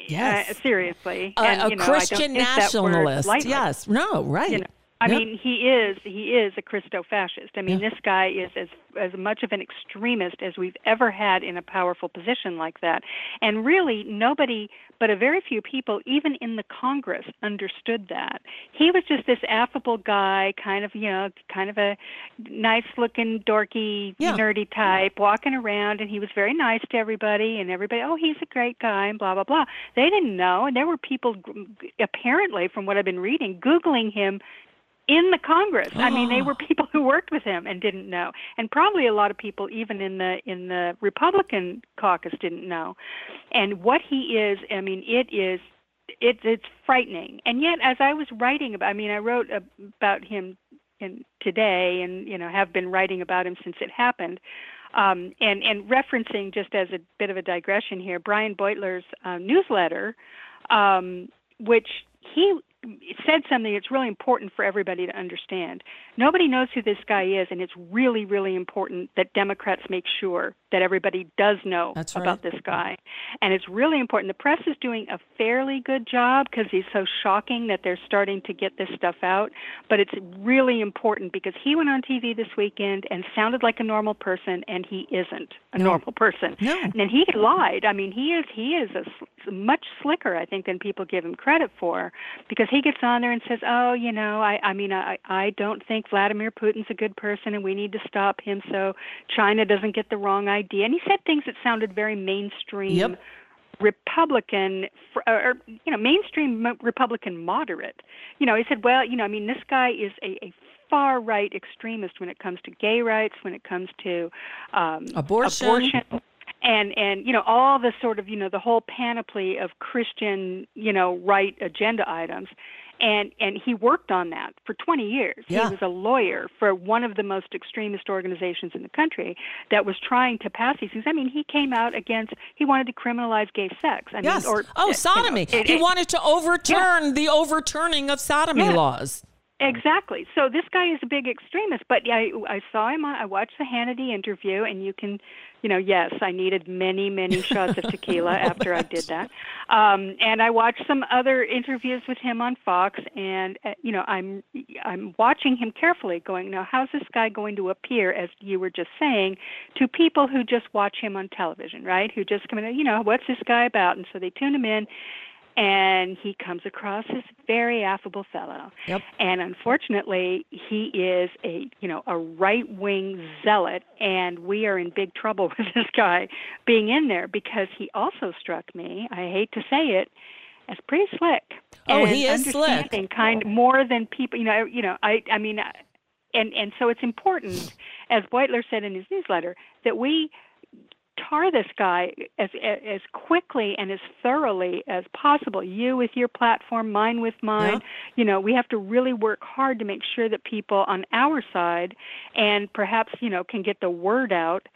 Yes. uh, seriously A- and a you know, Christian think that word nationalist. Yes. No, right. you know I Yep. mean, he is he is a Christo fascist. I mean, this guy is as as much of an extremist as we've ever had in a powerful position like that. And really, nobody but a very few people, even in the Congress, understood that. He was just this affable guy, kind of you know, kind of a nice-looking, dorky, Yeah. nerdy type, walking around, and he was very nice to everybody, and everybody, oh, he's a great guy, and blah blah blah. They didn't know, and there were people, apparently, from what I've been reading, googling him in the Congress. I mean, they were people who worked with him and didn't know, and probably a lot of people even in the in the Republican caucus didn't know. And what he is, I mean, it is it, it's frightening. And yet, as I was writing about, I mean, I wrote about him in today, and you know, have been writing about him since it happened. Um, and and referencing just as a bit of a digression here, Brian Beutler's uh, newsletter, um, which he said something that's really important for everybody to understand. Nobody knows who this guy is, and it's really, really important that Democrats make sure that everybody does know right. about this guy. And it's really important. The press is doing a fairly good job because he's so shocking that they're starting to get this stuff out. But it's really important because he went on TV this weekend and sounded like a normal person, and he isn't a No. normal person. No. And he lied. I mean, he is he is a sl- much slicker, I think, than people give him credit for, because he gets on there and says, "Oh, you know, I I mean, I I don't think Vladimir Putin's a good person, and we need to stop him so China doesn't get the wrong idea." And he said things that sounded very mainstream. Yep. Republican, or you know, mainstream Republican moderate. You know, he said, well, you know, I mean, this guy is a, a far right extremist when it comes to gay rights, when it comes to um, Abortion. abortion and and you know all the sort of you know the whole panoply of Christian you know right agenda items and and he worked on that for 20 years Yeah. he was a lawyer for one of the most extremist organizations in the country that was trying to pass these things i mean he came out against he wanted to criminalize gay sex i Yes. mean or oh, you know, sodomy. it- he it- wanted to overturn the overturning of sodomy Yeah. laws. Exactly. So this guy is a big extremist, but I I saw him on I watched the Hannity interview and you can you know, yes, I needed many, many shots of tequila after I did that. Um and I watched some other interviews with him on Fox and uh, you know, I'm I'm watching him carefully going, now how's this guy going to appear as you were just saying to people who just watch him on television, right? Who just come in, you know, what's this guy about? And so they tune him in and he comes across as a very affable fellow. Yep. And unfortunately, he is a you know a right wing zealot, and we are in big trouble with this guy being in there because he also struck me. I hate to say it. As pretty slick. Oh, and he is slick. Kind more than people, you know. You know, I, I mean, and and so it's important, as Beutler said in his newsletter, that we tar this guy as as quickly and as thoroughly as possible. You with your platform, mine with mine. You know, we have to really work hard to make sure that people on our side and perhaps, you know, can get the word out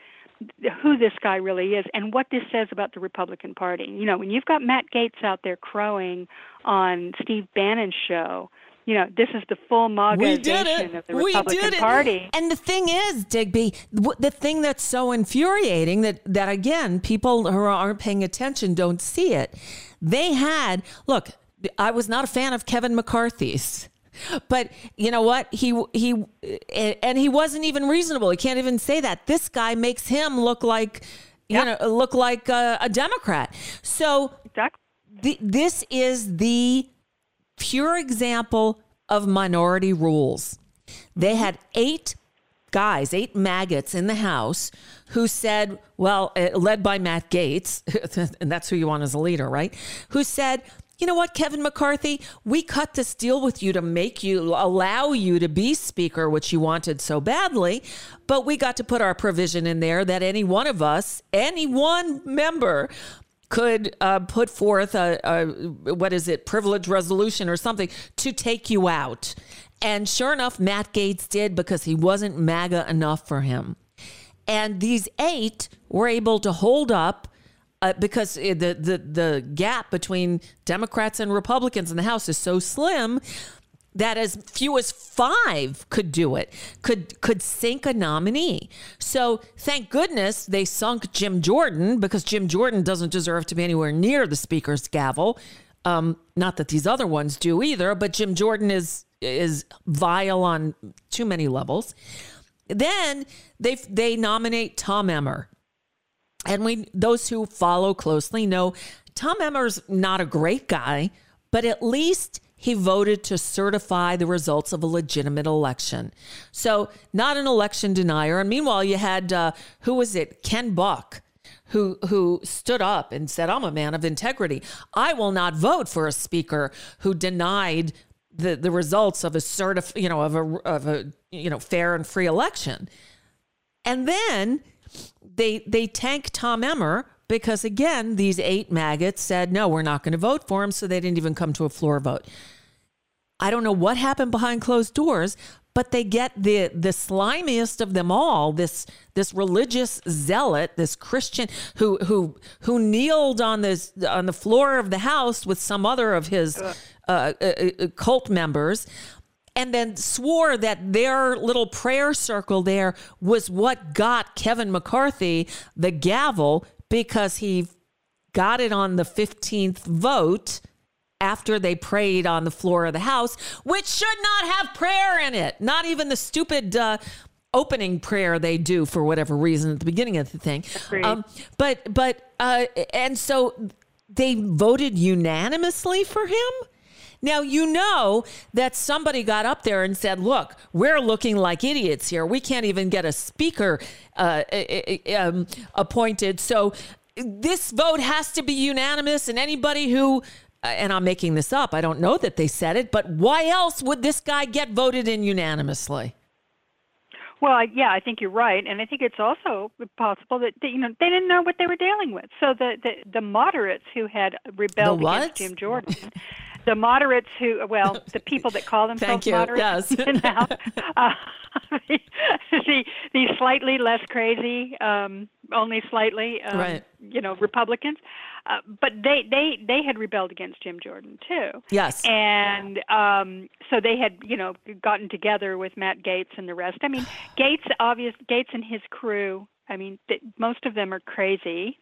who this guy really is and what this says about the Republican Party. You know, when you've got Matt Gaetz out there crowing on Steve Bannon's show, you know, this is the full We did MAGAization it. of the we Republican did it. Party. And the thing is, Digby, the thing that's so infuriating that that again, people who aren't paying attention don't see it. They had look. I was not a fan of Kevin McCarthy's. But you know what? He he and he wasn't even reasonable. He can't even say that. This guy makes him look like you know look like a, a Democrat. So Exactly. the, this is the pure example of minority rules. They had eight guys, eight maggots in the House who said, well, uh, led by Matt Gaetz, and that's who you want as a leader, right? Who said, you know what, Kevin McCarthy, we cut this deal with you to make you allow you to be speaker, which you wanted so badly, but we got to put our provision in there that any one of us, any one member could uh, put forth a, a what is it privilege resolution or something to take you out. And sure enough matt gaetz did because he wasn't maga enough for him. And these eight were able to hold up uh, because the, the the gap between Democrats and Republicans in the House is so slim that as few as five could do it, could could sink a nominee. So thank goodness they sunk Jim Jordan because Jim Jordan doesn't deserve to be anywhere near the speaker's gavel. Um, not that these other ones do either, but Jim Jordan is is vile on too many levels. Then they they nominate Tom Emmer. And we those who follow closely know Tom Emmer's not a great guy, but at least he voted to certify the results of a legitimate election. So, not an election denier. And meanwhile, you had uh, who was it? Ken Buck. Who, who stood up and said, I'm a man of integrity. I will not vote for a speaker who denied the, the results of a certif- you know, of a, of a, you know, fair and free election. And then they, they tank Tom Emmer because again, these eight maggots said, no, we're not going to vote for him. So they didn't even come to a floor vote. I don't know what happened behind closed doors, but they get the the slimiest of them all this this religious zealot this christian who who who kneeled on this on the floor of the house with some other of his uh, uh, uh, cult members and then swore that their little prayer circle there was what got Kevin McCarthy the gavel because he got it on the 15th vote after they prayed on the floor of the house, which should not have prayer in it. Not even the stupid uh, opening prayer they do for whatever reason at the beginning of the thing. Um, but but uh, and so they voted unanimously for him. Now, you know that somebody got up there and said, Look, we're looking like idiots here. We can't even get a speaker uh, um, appointed. So this vote has to be unanimous, and anybody who and I'm making this up, I don't know that they said it, but why else would this guy get voted in unanimously? Well, yeah, I think you're right, and I think it's also possible that, that you know they didn't know what they were dealing with. So the the, the moderates who had rebelled against Jim Jordan, the moderates who, well, the people that call themselves moderates, yes. now, uh, the, the slightly less crazy, um, only slightly, um, right. you know, Republicans. Uh, but they they they had rebelled against Jim Jordan too. Yes. And um, so they had you know gotten together with Matt Gaetz and the rest. I mean, Gaetz, obvious Gaetz and his crew. I mean, th- most of them are crazy.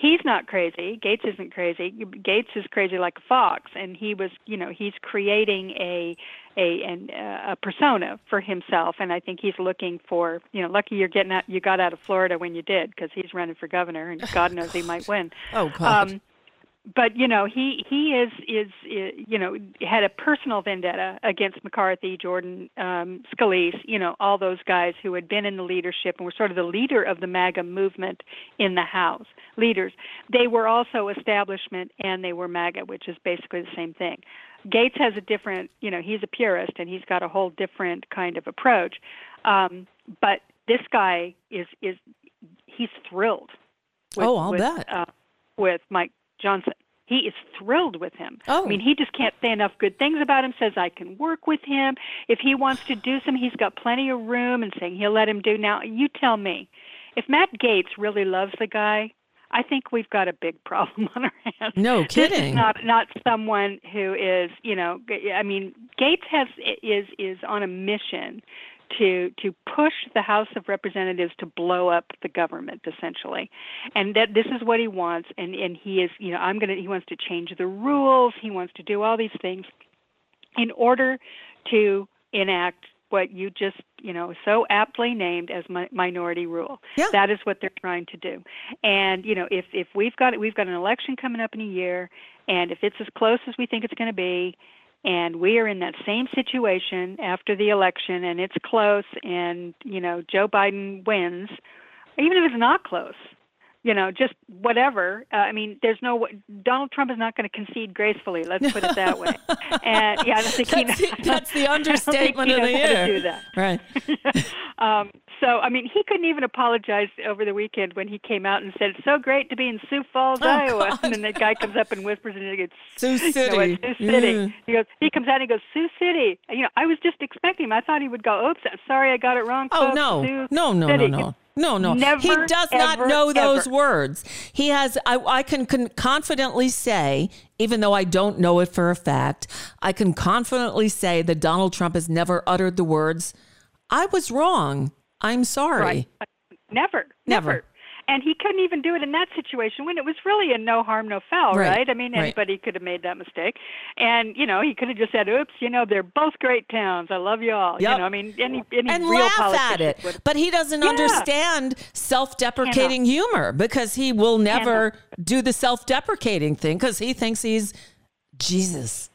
He's not crazy. Gaetz isn't crazy. Gaetz is crazy like a fox, and he was, you know, he's creating a a an, uh, a persona for himself, and I think he's looking for, you know, lucky you're getting out, you got out of Florida when you did, because he's running for governor, and God knows he might win. Oh God. Um, but you know he he is is you know had a personal vendetta against McCarthy, Jordan, um, Scalise, you know all those guys who had been in the leadership and were sort of the leader of the MAGA movement in the House. Leaders, they were also establishment and they were MAGA, which is basically the same thing. Gaetz has a different, you know, he's a purist and he's got a whole different kind of approach. Um, but this guy is is he's thrilled. With, oh, I'll with, bet. Uh, with Mike Johnson. He is thrilled with him. Oh. I mean, he just can't say enough good things about him. Says I can work with him if he wants to do some. He's got plenty of room, and saying he'll let him do. Now, you tell me, if Matt Gaetz really loves the guy, I think we've got a big problem on our hands. No This kidding. is not not someone who is, you know, I mean, Gaetz has is is on a mission to to push the House of Representatives to blow up the government essentially, and that this is what he wants. And and he is, you know, I'm gonna. He wants to change the rules. He wants to do all these things in order to enact what you just you know so aptly named as mi- minority rule Yeah. that is what they're trying to do and you know if if we've got we've got an election coming up in a year and if it's as close as we think it's going to be and we are in that same situation after the election and it's close and you know Joe Biden wins even if it's not close you know just whatever uh, i mean there's no donald trump is not going to concede gracefully let's put it that way and yeah i don't think That's he the, that's the I don't think understatement of the year. do that Right. um, so, I mean, he couldn't even apologize over the weekend when he came out and said, "It's so great to be in Sioux Falls, Oh, Iowa." God. And then the guy comes up and whispers, and he goes, Sioux You know, City. Sioux City. Yeah. He goes. He comes out and he goes, "Sioux City." You know, I was just expecting him. I thought he would go, "Oops, sorry, I got it wrong." Oh folks. no. Sioux No, no, no, City." no. No, no. No, he Never, does not ever, know those ever. words. He has I, I can, can confidently say, even though I don't know it for a fact, I can confidently say that Donald Trump has never uttered the words, I was wrong. I'm sorry. Right. Never, Never. never. And he couldn't even do it in that situation when it was really a no harm, no foul, Right, right? I mean, right. anybody could have made that mistake, and you know, he could have just said, "Oops, you know, they're both great towns. I love you all." Yep. You know, I mean, any any and real laugh at it. would- But he doesn't Yeah. understand self-deprecating humor because he will never do the self-deprecating thing because he thinks he's Jesus.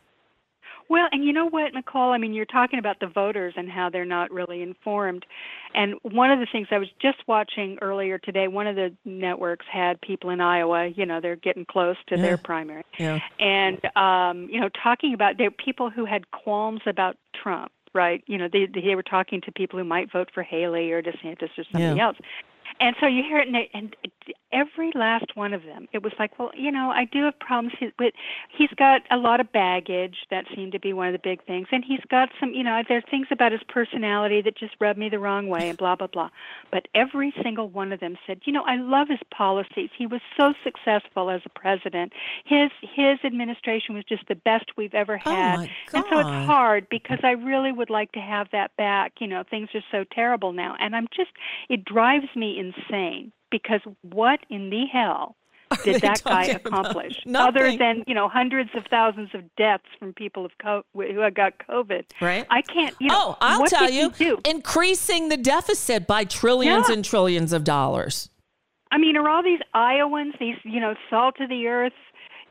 Well, and you know what, Nicole? I mean, you're talking about the voters and how they're not really informed. And one of the things I was just watching earlier today, one of the networks had people in Iowa, you know, they're getting close to Yeah. their primary. Yeah. And, um, you know, talking about there people who had qualms about Trump, right? You know, they, they were talking to people who might vote for Haley or DeSantis or something Yeah. else. And so you hear it, and, they, and every last one of them, it was like, well, you know, I do have problems with. He's got a lot of baggage. That seemed to be one of the big things, and he's got some, you know, there's things about his personality that just rub me the wrong way, and blah blah blah. But every single one of them said, you know, I love his policies. He was so successful as a president. His his administration was just the best we've ever had. Oh, had. my And so it's hard because I really would like to have that back. You know, things are so terrible now, and I'm just it drives me insane because what in the hell did that guy accomplish other than you know hundreds of thousands of deaths from people of co- who got COVID? Right. I can't. You know, oh, I'll tell you, do? increasing the deficit by trillions Yeah. and trillions of dollars. I mean, are all these Iowans, these you know, salt of the earth,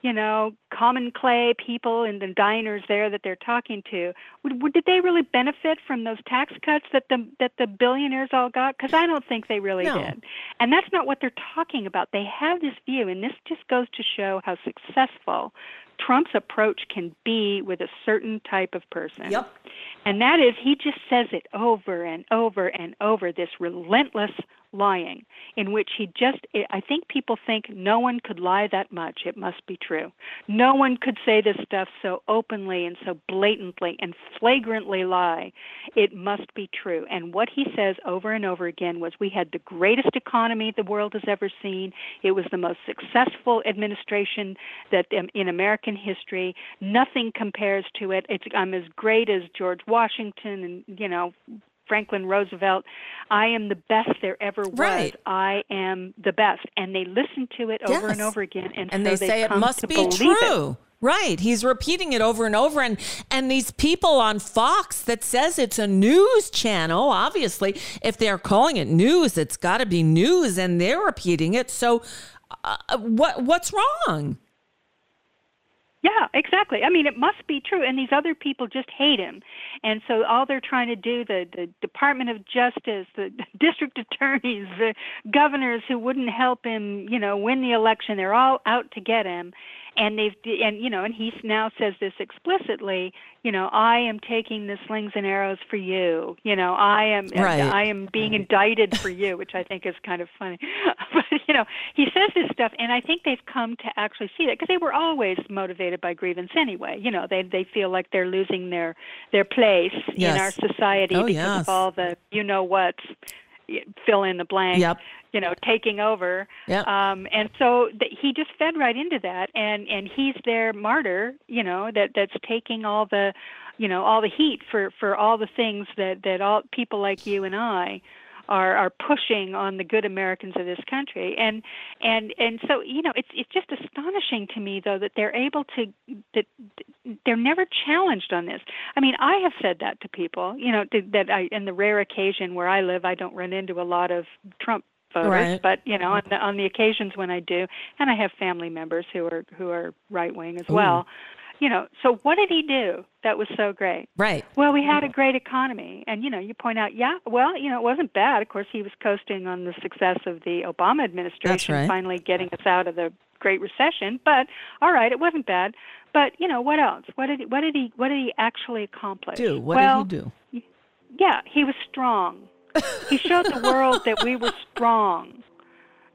you know, common clay people in the diners there that they're talking to, would, would, did they really benefit from those tax cuts that the that the billionaires all got? Because I don't think they really No. did, and that's not what they're talking about. They have this view, and this just goes to show how successful Trump's approach can be with a certain type of person. Yep. And that is, he just says it over and over and over, this relentless lying, in which he just, I think people think no one could lie that much. It must be true. No one could say this stuff so openly and so blatantly and flagrantly lie. It must be true. And what he says over and over again was we had the greatest economy the world has ever seen. It was the most successful administration that um, in American history. Nothing compares to it. It's I'm as great as George Washington and you know Franklin Roosevelt. I am the best there ever was. Right. I am the best, and they listen to it over and over again, and, and so they say it must be true. It. Right. He's repeating it over and over. And and these people on Fox that says it's a news channel, obviously, if they're calling it news, it's got to be news, and they're repeating it. So, uh, what what's wrong? Yeah, exactly. I mean, it must be true. And these other people just hate him. And so all they're trying to do, the, the Department of Justice, the district attorneys, the governors who wouldn't help him, you know, win the election, they're all out to get him. And they've, and you know, and he now says this explicitly. You know, I am taking the slings and arrows for you. You know, I am, Right. I am being indicted for you, which I think is kind of funny. but you know, he says this stuff, and I think they've come to actually see that because they were always motivated by grievance anyway. You know, they they feel like they're losing their their place Yes. in our society Oh, because yes. of all the you know what fill in the blank Yep. you know taking over Yep. um and so th- he just fed right into that and and he's their martyr you know that that's taking all the you know all the heat for for all the things that that all people like you and I are are pushing on the good Americans of this country and and and so you know it's it's just astonishing to me though that they're able to that they're never challenged on this. I mean, I have said that to people, you know, that I in the rare occasion where I live, I don't run into a lot of Trump voters, Right. but you know, on the, on the occasions when I do, and I have family members who are who are right wing as well. You know, so what did he do that was so great? Right. Well, we had a great economy, and you know, you point out, yeah, well, you know, it wasn't bad. Of course, he was coasting on the success of the Obama administration, right. finally getting us out of the Great Recession. But all right, it wasn't bad. But you know, what else? What did he, what did he what did he actually accomplish? Do what well, did he do? yeah, he was strong. he showed the world that we were strong.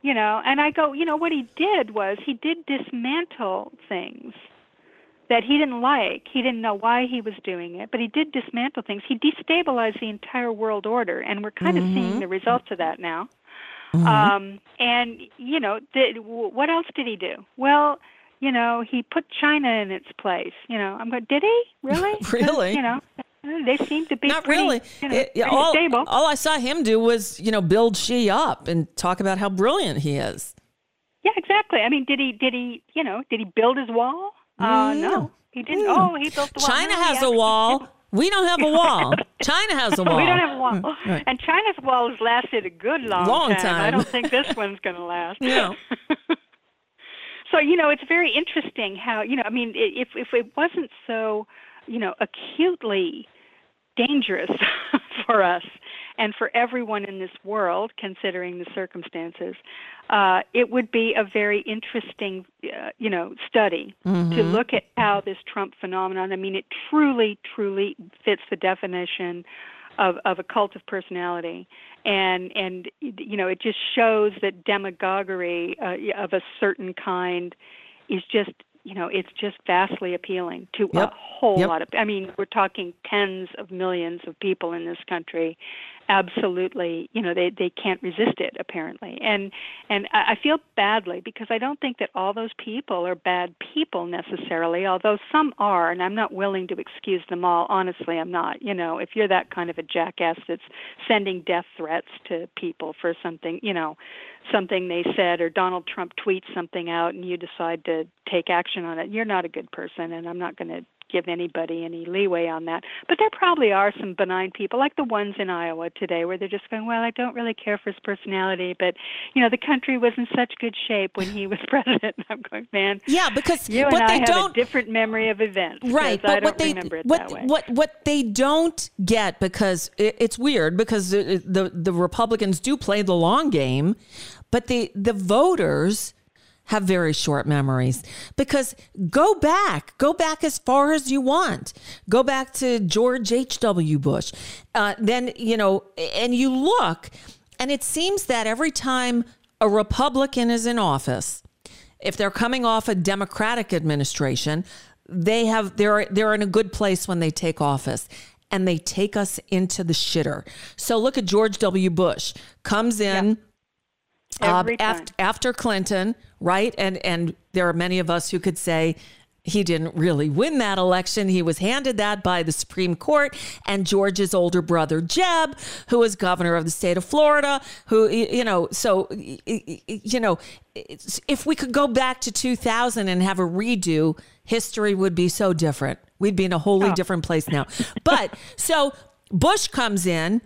You know, and I go, you know, what he did was he did dismantle things that he didn't like. He didn't know why he was doing it, but he did dismantle things. He destabilized the entire world order, and we're kind of mm-hmm. seeing the results of that now. Um, and you know, w- what else did he do? Well, you know, he put China in its place. You know, I'm going. Did he really? Really? You know, They seem to be Not pretty, really. you know, It- pretty all, stable. all I saw him do was, you know, build Xi up and talk about how brilliant he is. Yeah, exactly. I mean, did he? Did he? You know, did he build his wall? Uh, no, he didn't. Oh, he built the wall. China No, has a wall. We don't have a wall. China has a wall. We don't have a wall. Mm, right. And China's wall has lasted a good long, Long I time. don't think this one's going to last. No. so you know, it's very interesting how you know. I mean, if if it wasn't so, you know, acutely dangerous for us and for everyone in this world, considering the circumstances, uh, it would be a very interesting, uh, you know, study to look at how this Trump phenomenon. I mean, it truly, truly fits the definition of, of a cult of personality, and and you know, it just shows that demagoguery uh, of a certain kind is just you know it's just vastly appealing to Yep. a whole Yep. lot of i mean we're talking tens of millions of people in this country absolutely you know they they can't resist it apparently. And and i feel badly because i don't think that all those people are bad people necessarily although some are and i'm not willing to excuse them all. Honestly i'm not you know if you're that kind of a jackass that's sending death threats to people for something you know something they said or Donald Trump tweets something out and you decide to take action on it, you're not a good person and I'm not going to give anybody any leeway on that. But there probably are some benign people like the ones in Iowa today where they're just going, well, I don't really care for his personality, but you know, the country was in such good shape when he was president. And I'm going, man, Yeah, because you and I they have don't a different memory of events. right I but don't what they remember it what what what they don't get because it, it's weird because the, the the Republicans do play the long game but the the voters have very short memories. Because go back go back as far as you want. Go back to George H.W. Bush. Uh, then you know and you look and it seems that every time a Republican is in office if they're coming off a democratic administration they have they're they're in a good place when they take office and they take us into the shitter. So look at george w. Bush. Comes in Um, Every time. after, after clinton right and and there are many of us who could say he didn't really win that election. He was handed that by the Supreme Court and George's older brother, Jeb, who was governor of the state of Florida, who, you know, so, you know, if we could go back to 2000 and have a redo, history would be so different. We'd be in a wholly oh. different place now. But so Bush comes in,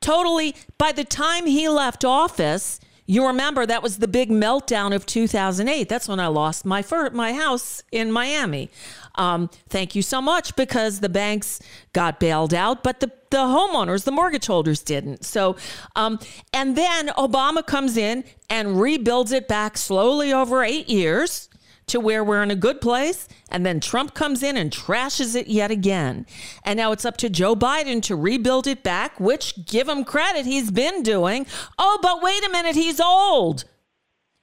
totally by the time he left office you remember that was the big meltdown of 2008 that's when i lost my fir- my house in miami. Um, thank you so much because the banks got bailed out but the, the homeowners the mortgage holders didn't. So um, and then obama comes in and rebuilds it back slowly over eight years to where we're in a good place. And then Trump comes in and trashes it yet again. And now it's up to Joe Biden to rebuild it back, which give him credit, he's been doing. Oh, but wait a minute, he's old.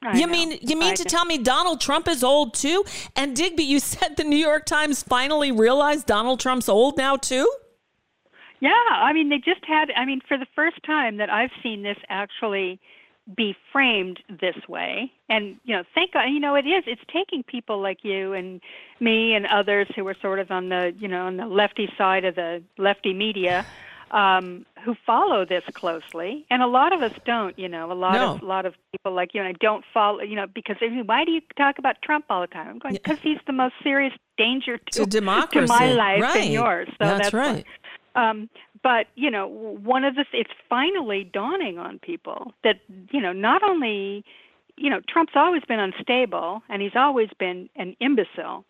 I you know. mean you mean I to know. tell me Donald Trump is old too? And Digby, you said the New York Times finally realized Donald Trump's old now too? Yeah, I mean, they just had, I mean, for the first time that I've seen this actually be framed this way. And, you know, thank God, you know, it is. It's taking people like you and me and others who are sort of on the, you know, on the lefty side of the lefty media. Um, who follow this closely, and a lot of us don't. You know, a lot No. of a lot of people like you and I don't follow. You know, because why do you talk about Trump all the time? I'm going because he's the most serious danger to, To democracy. to my life right. and yours. So that's, that's, right. Um, but you know, one of the it's finally dawning on people that you know not only you know Trump's always been unstable and he's always been an imbecile,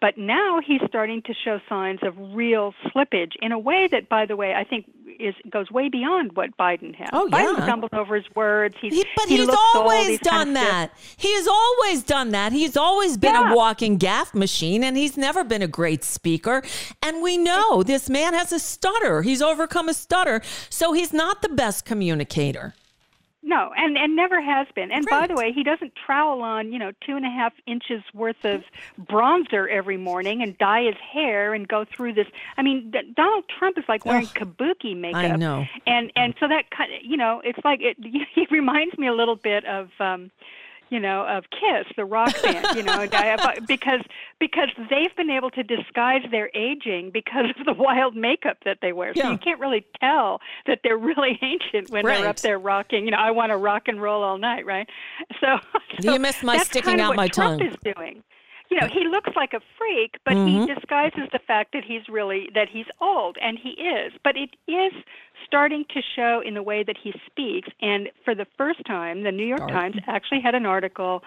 but now he's starting to show signs of real slippage in a way that, by the way, I think is goes way beyond what Biden has. Oh, yeah. Biden yeah. stumbles over his words. He's, He, but he he's always done that. He has always done that. He's always been Yeah. a walking gaffe machine and he's never been a great speaker. And we know this man has a stutter. He's overcome a stutter. So he's not the best communicator. No, and and never has been. And by the way, he doesn't trowel on you know two and a half inches worth of bronzer every morning and dye his hair and go through this. I mean, D- Donald Trump is like wearing Ugh, kabuki makeup. I know. And and so that kind of, you know, it's like it. He reminds me a little bit of. um you know, of Kiss, the rock band, you know, uh, because because they've been able to disguise their aging because of the wild makeup that they wear. So Yeah. you can't really tell that they're really ancient when Right. they're up there rocking. You know, I want to rock and roll all night, right? So, so You missed my sticking kind of out what my Trump tongue. is doing. You know, he looks like a freak, but Mhm. he disguises the fact that he's really that he's old, and he is. But it is starting to show in the way that he speaks. And for the first time, the New York Dark. Times actually had an article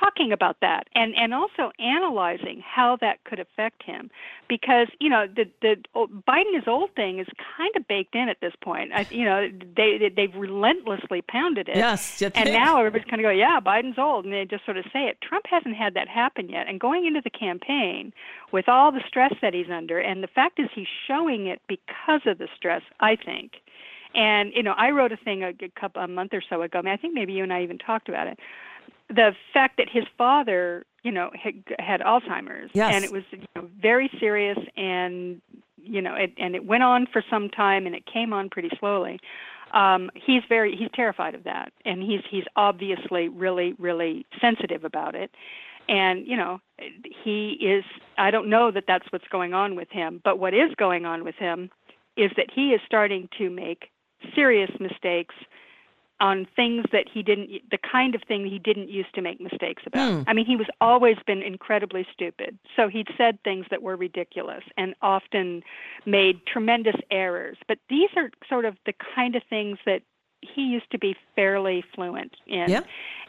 talking about that and and also analyzing how that could affect him because you know the the Biden is old thing is kind of baked in at this point. I, you know they they- they've relentlessly pounded it. Yes, and think? now everybody's kind of go yeah Biden's old and they just sort of say it. Trump hasn't had that happen yet. And going into the campaign with all the stress that he's under and the fact is he's showing it because of the stress I think. And you know I wrote a thing a, a couple a month or so ago. I, mean, I think maybe you and I even talked about it the fact that his father, you know, had, had Alzheimer's, Yes. and it was you know, very serious, and you know, it, and it went on for some time, and it came on pretty slowly. Um, he's very he's terrified of that, and he's he's obviously really really sensitive about it, and you know, he is. I don't know that that's what's going on with him, but what is going on with him is that he is starting to make serious mistakes on things that he didn't the kind of thing he didn't used to make mistakes about. Hmm. I mean, he was always been incredibly stupid. So he'd said things that were ridiculous and often made tremendous errors. But these are sort of the kind of things that he used to be fairly fluent in. Yeah.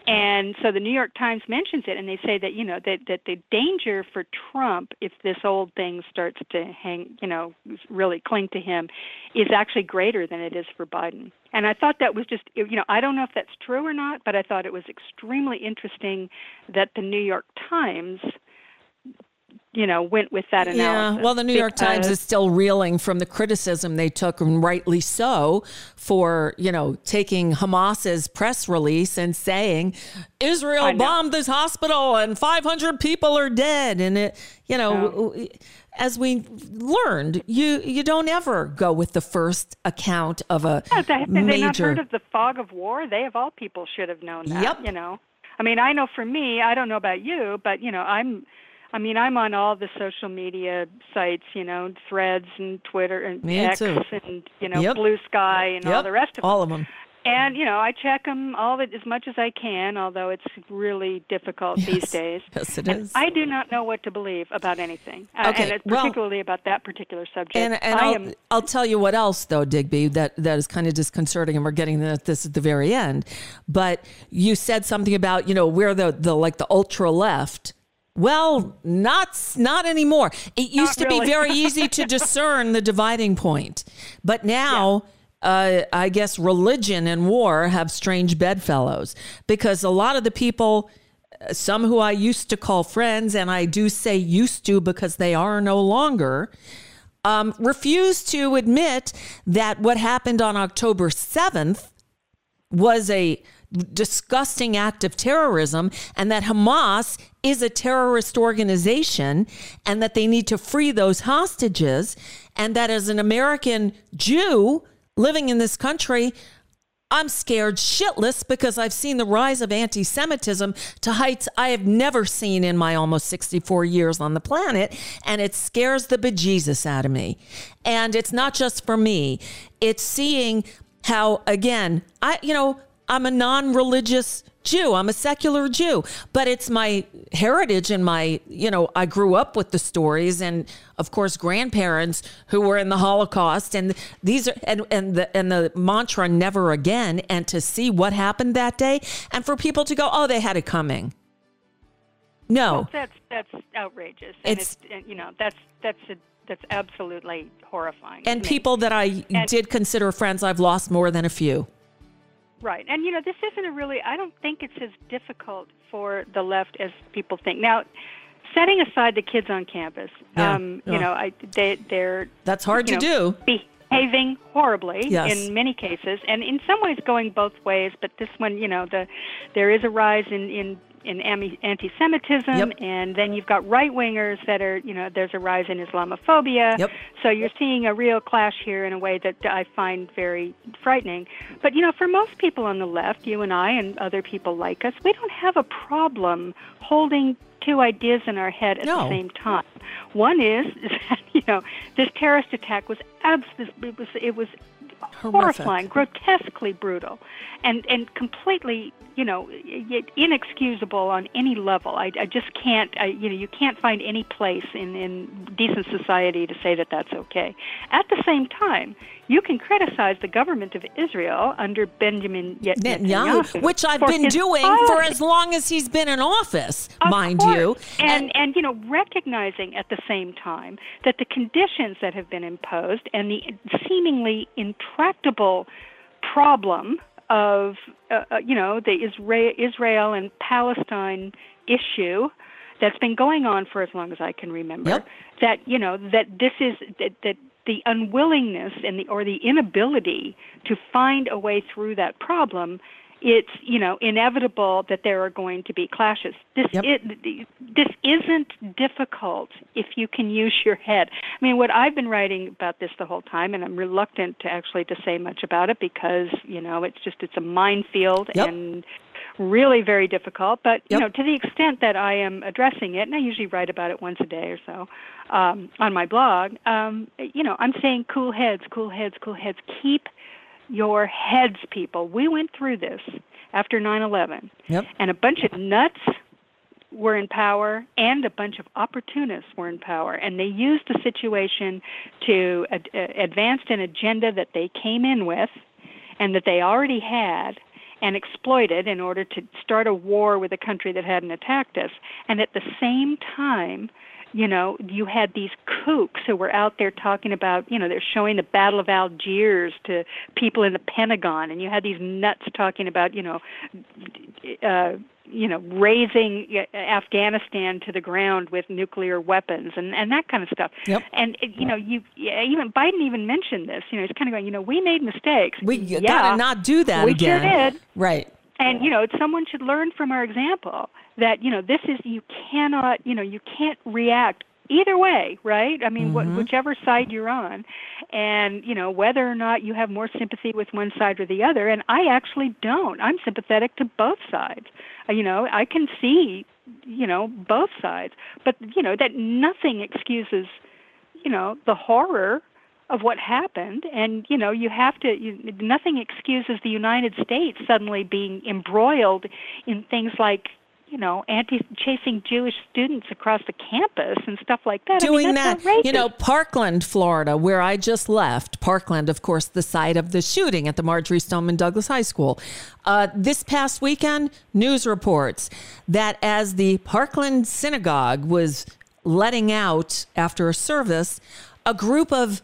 And so the New York Times mentions it, and they say that you know that that the danger for Trump, if this old thing starts to hang, you know, really cling to him, is actually greater than it is for Biden. And I thought that was just, you know, I don't know if that's true or not, but I thought it was extremely interesting that the New York Times, you know, went with that analysis. Yeah, well, the New York Times is still reeling from the criticism they took, and rightly so, for you know taking Hamas's press release and saying Israel bombed this hospital and 500 people are dead, and it, you know, as we learned, you you don't ever go with the first account of a Yeah, they, have they not heard of the fog of war? They of all people should have known that. Yep. You know, I mean, I know for me, I don't know about you, but you know, I'm, I mean, I'm on all the social media sites, you know, Threads and Twitter and Me X too. and you know, Yep. Blue Sky and all the rest of all them. All of them. And you know, I check them all as much as I can, although it's really difficult Yes. these days. Yes, it And is. I do not know what to believe about anything, uh, and it's well- particularly about that particular subject. And, and I I'll, am I'll tell you what else, though, Digby, that, that is kind of disconcerting, and we're getting this at the very end. But you said something about, you know, we're the, the like the ultra left. Well, not not anymore. It used to really. be very easy to discern the dividing point, but now. Uh, I guess religion and war have strange bedfellows because a lot of the people some who I used to call friends, and I do say used to because they are no longer, um, refuse to admit that what happened on October 7th was a disgusting act of terrorism and that Hamas is a terrorist organization and that they need to free those hostages. And that as an American Jew living in this country, I'm scared shitless because I've seen the rise of anti Semitism to heights I have never seen in my almost 64 years on the planet. And it scares the bejesus out of me. And it's not just for me, it's seeing how, again, I, you know, I'm a non religious Jew. I'm a secular Jew, but it's my heritage and my, you know, I grew up with the stories and of course grandparents who were in the Holocaust and these are and and the and the mantra never again and to see what happened that day and for people to go, "Oh, they had it coming." No. Well, that's that's outrageous. And It's- it's, you know that's that's a, that's absolutely horrifying. And to me. people that I And- did consider friends, I've lost more than a few. Right? And you know this isn't a really. I don't think it's as difficult for the left as people think. Now, setting aside the kids on campus, Yeah. um, Yeah. you know, I they they're That's hard to know, do. Behaving horribly Yes. in many cases, and in some ways going both ways. But this one, you know, the there is a rise in in in anti-Semitism, Yep. and then you've got right wingers that are, you know, there's a rise in Islamophobia. Yep. So you're seeing a real clash here in a way that I find very frightening. But you know, for most people on the left, you and I and other people like us, we don't have a problem holding two ideas in our head at No. the same time. One is, is that you know this terrorist attack was absolutely it was it was horrifying, grotesquely brutal, and and completely you know inexcusable on any level. I, I just can't. I, you know you can't find any place in in decent society to say that that's okay. At the same time, you can criticize the government of Israel under Benjamin Net- Netanyahu, Netanyahu, which I've been doing for as long as he's been in office, Of mind course. you. And, and you know, recognizing at the same time that the conditions that have been imposed and the seemingly intractable problem of uh, uh, you know the Isra- Israel and Palestine issue that's been going on for as long as I can remember. Yep. That you know that this is that, that the unwillingness and the or the inability to find a way through that problem it's you know inevitable that there are going to be clashes this Yep. it, this isn't difficult if you can use your head i mean what i've been writing about this the whole time and i'm reluctant to actually to say much about it because you know it's just it's a minefield Yep. and really very difficult but you Yep. know to the extent that i am addressing it and i usually write about it once a day or so um, on my blog um, you know i'm saying cool heads cool heads cool heads keep your heads, people. We went through this after 9 11, Yep. and a bunch of nuts were in power and a bunch of opportunists were in power and they used the situation to ad- uh, advance an agenda that they came in with and that they already had and exploited in order to start a war with a country that hadn't attacked us and at the same time you know, you had these kooks who were out there talking about, you know, they're showing the Battle of Algiers to people in the Pentagon, and you had these nuts talking about, you know, uh, you know, razing uh, Afghanistan to the ground with nuclear weapons and and that kind of stuff. Yep. And you know, you yeah, even Biden even mentioned this. You know, he's kind of going, you know, we made mistakes. We yeah, gotta not do that we again. sure did. Right. And you know, someone should learn from our example that you know this is you cannot you know you can't react either way, right? I mean, Mm-hmm. wh- whichever side you're on, and you know whether or not you have more sympathy with one side or the other. And I actually don't. I'm sympathetic to both sides. Uh, You know, I can see you know both sides, but you know that nothing excuses you know the horror of what happened and you know you have to you, nothing excuses the united states suddenly being embroiled in things like you know anti chasing jewish students across the campus and stuff like that I mean, doing that. You know. Parkland, Florida, where I just left. Parkland, of course, the site of the shooting at the Marjory Stoneman Douglas High School. Uh, this past weekend, news reports that as the Parkland Synagogue was letting out after a service, a group of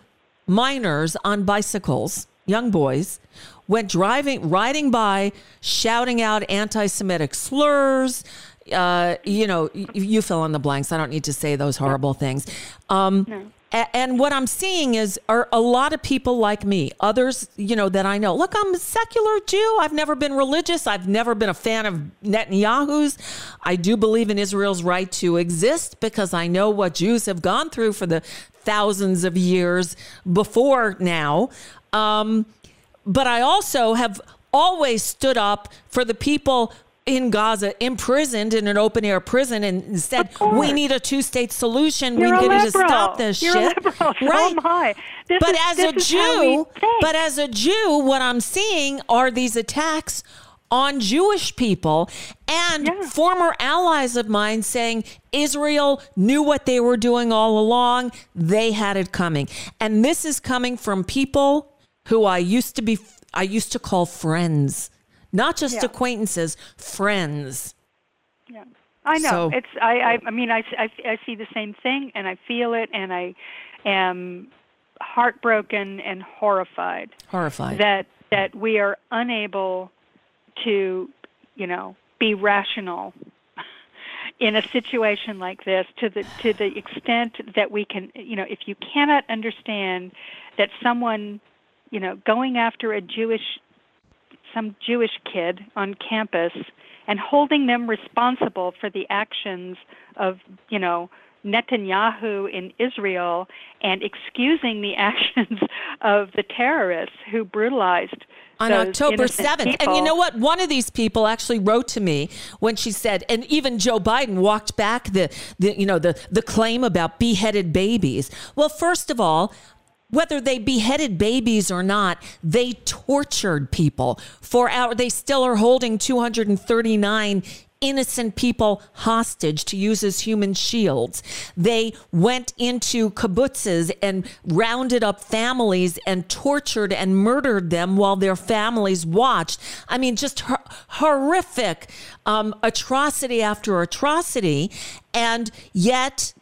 minors on bicycles, young boys, went driving, riding by, shouting out anti Semitic slurs. Uh, you know, y- you fill in the blanks. I don't need to say those horrible things. Um, a- and what I'm seeing is are a lot of people like me, others, you know, that I know. Look, I'm a secular Jew. I've never been religious. I've never been a fan of Netanyahu's. I do believe in Israel's right to exist because I know what Jews have gone through for the thousands of years before now. Um, but I also have always stood up for the people in Gaza imprisoned in an open air prison and said we need a two state solution. You're we need to stop this You're shit. So oh, right? But is- as a is how we Jew, but as a Jew, what I'm seeing are these attacks on Jewish people and Yeah. former allies of mine saying Israel knew what they were doing all along. They had it coming. And this is coming from people who I used to be I used to call friends. Not just Yeah. acquaintances, friends. Yeah, I know. So- it's I, I I mean I, I I see the same thing and I feel it and I am heartbroken and horrified Horrified. that that we are unable to you know be rational in a situation like this to the to the extent that we can you know if you cannot understand that someone you know going after a Jewish some Jewish kid on campus and holding them responsible for the actions of, you know, Netanyahu in Israel and excusing the actions of the terrorists who brutalized on October innocent 7th. And you know what? One of these people actually wrote to me when she said, and even Joe Biden walked back the, the you know, the, the claim about beheaded babies. Well, first of all, whether they beheaded babies or not, they tortured people for hours. They still are holding 239 innocent people hostage to use as human shields. They went into kibbutzes and rounded up families and tortured and murdered them while their families watched. I mean, just hor- horrific um, atrocity after atrocity. And yet,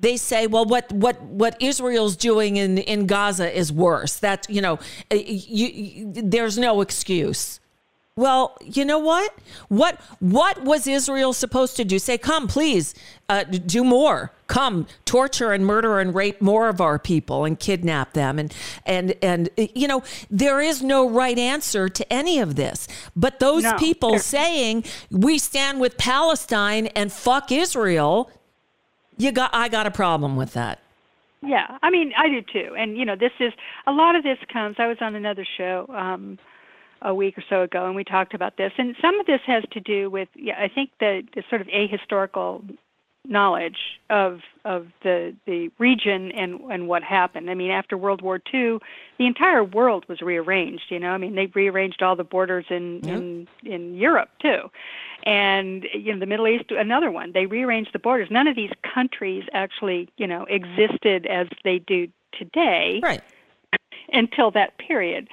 they say, well, what what what Israel's doing in in Gaza is worse. That you know, uh, you, you, there's no excuse. Well, you know what? What what was Israel supposed to do? Say, come, please, uh, do more. Come, torture and murder and rape more of our people and kidnap them. And and and you know, there is no right answer to any of this. But those No. people saying we stand with Palestine and fuck Israel, you got I got a problem with that. Yeah, I mean, I do too. And you know, this is a lot of this comes. I was on another show um, a week or so ago, and we talked about this. And some of this has to do with, yeah, I think the, the sort of ahistorical knowledge of of the the region and and what happened. I mean, after World War II, the entire world was rearranged. You know, I mean, they rearranged all the borders in in in Europe too, and you know, the Middle East, another one. They rearranged the borders. None of these countries actually, you know, existed as they do today Right. until that period.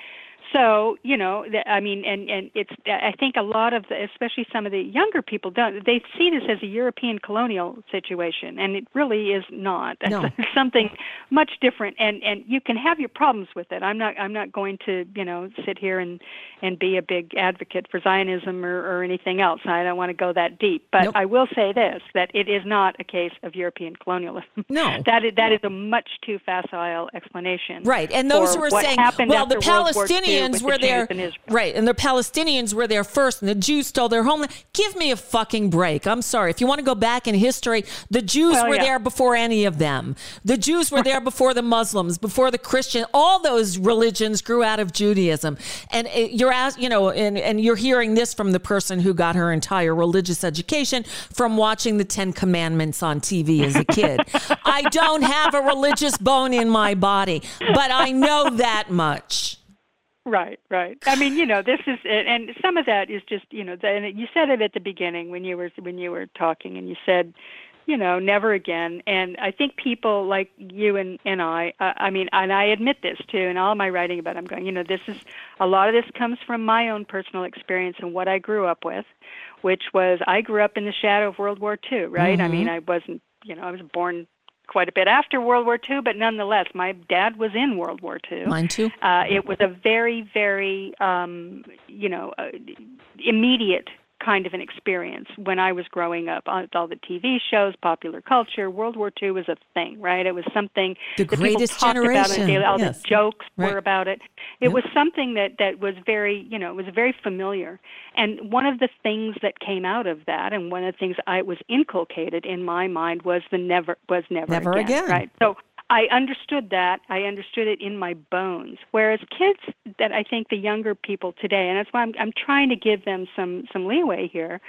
So you know, I mean, and and it's I think a lot of the, especially some of the younger people don't they see this as a European colonial situation, and it really is not. No. It's something much different, and and you can have your problems with it. I'm not I'm not going to you know sit here and and be a big advocate for Zionism or, or anything else. I don't want to go that deep, but Nope. I will say this: that it is not a case of European colonialism. No. that is that is a much too facile explanation. Right. And those who are saying, well, the after World War II Palestinians were the there. Right. And the Palestinians were there first, and the Jews stole their homeland. Give me a fucking break. I'm sorry. If you want to go back in history, the Jews Well, were yeah. there before any of them. The Jews were there before the Muslims, before the Christian. All those religions grew out of Judaism. And you're as you know, and, and you're hearing this from the person who got her entire religious education from watching the Ten Commandments on TV as a kid. I don't have a religious bone in my body, but I know that much. Right, right. I mean, you know, this is, and some of that is just, you know, and you said it at the beginning when you were when you were talking, and you said, you know, never again. And I think people like you and and I, uh, I mean, and I admit this too, in all my writing about, it, I'm going, you know, this is a lot of this comes from my own personal experience and what I grew up with, which was I grew up in the shadow of World War II, right? I mean, I wasn't, you know, I was born quite a bit after World War II, but nonetheless, my dad was in World War II. Mine too. Uh, it was a very, very, um, you know, uh, immediate kind of an experience when I was growing up. All, all the TV shows, popular culture, World War II was a thing, right? It was something The that greatest people talked about on daily. All yes. the jokes Right. were about it. It was something that that was very, you know, it was very familiar. And one of the things that came out of that, and one of the things I was inculcated in my mind was the never was never, Never again. right? So I understood that. I understood it in my bones. Whereas kids that I think the younger people today, and that's why I'm I'm trying to give them some some leeway here,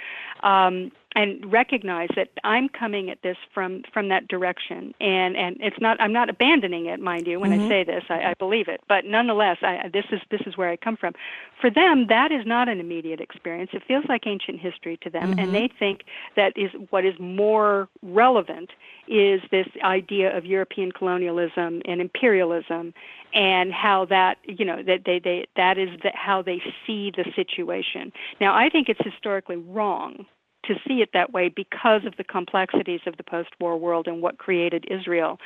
um, and recognize that I'm coming at this from from that direction. And and it's not I'm not abandoning it, mind you. When I mm-hmm. say this, I, I believe it. But nonetheless, I, this is this is where I come from. For them, that is not an immediate experience. It feels like ancient history to them, and mm-hmm. they think that is what is more relevant is this idea of European colonialism and imperialism and how that you know that they, they that is the, how they see the situation. Now I think it's historically wrong to see it that way because of the complexities of the post-war world and what created Israel.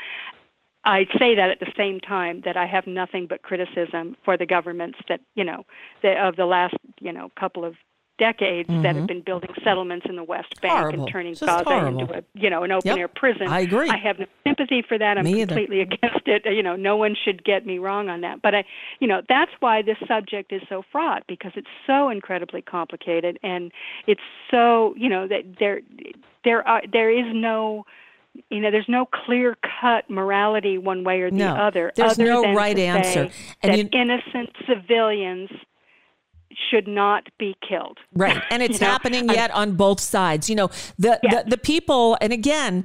I say that at the same time that I have nothing but criticism for the governments that you know the, of the last you know couple of decades that have been building settlements in the West Bank Mm-hmm. Horrible. and turning Just Gaza horrible. into a you know an open Yep. air prison. I agree. I have no sympathy for that. I'm Me either. completely against it. You know, no one should get me wrong on that. But I, you know, that's why this subject is so fraught because it's so incredibly complicated and it's so you know that there there are there is no you know there's no clear cut morality one way or the No, other there's other no right answer. And that you- innocent civilians should not be killed Right. And it's know, happening I- yet on both sides. You know, the, Yes. the the people and again,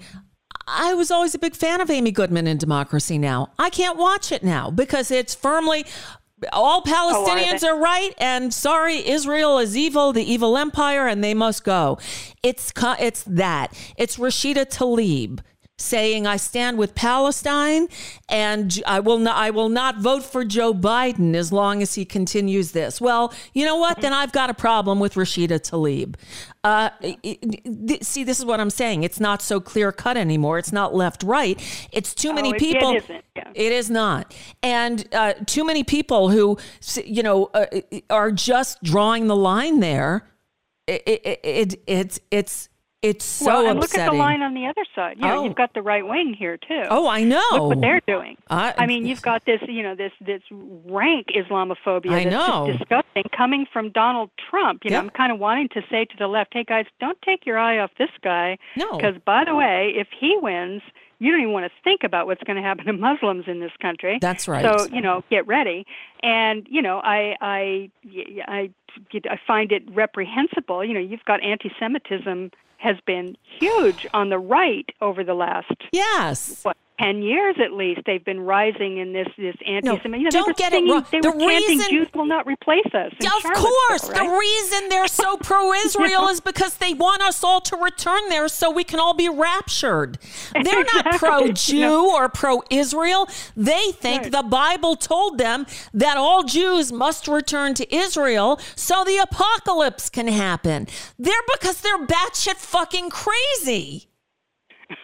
I was always a big fan of Amy Goodman in Democracy Now. I can't watch it now because it's firmly all Palestinians oh, they? are right and sorry Israel is evil, the evil empire and they must go. It's it's that. It's Rashida Tlaib saying I stand with Palestine and I will not I will not vote for Joe Biden as long as he continues this. Well, you know what? Then I've got a problem with Rashida Tlaib. Uh, it- it- th- see, this is what I'm saying. It's not so clear cut anymore. It's not left right. It's too many it- it people. isn't, yeah. It is not, and uh, too many people who you know uh, are just drawing the line there. It, it, it it's it's it's so well, and look at the line on the other side. You know, Oh. you've got the right wing here too. Oh, I know. Look what they're doing. I- I, mean, you've got this, you know, this this rank Islamophobia I that's know. disgusting coming from Donald Trump. You know, I'm kind of wanting to say to the left, hey guys, don't take your eye off this guy. No. Because by the way, if he wins, you don't even want to think about what's going to happen to Muslims in this country. That's right. So you know, get ready. And you know, I I I I find it reprehensible. You know, you've got anti-Semitism has been huge on the right over the last yes. what ten years at least. They've been rising in this this anti-Semitism. you know, don't get it wrong. They The were chanting, reason- "Jews will not replace us." Of course, right? the reason they're so pro-Israel is because they want us all to return there so we can all be raptured. They're not pro-Jew or pro-Israel. They think Right. the Bible told them that all Jews must return to Israel so the apocalypse can happen. They're because they're batshit fucking crazy.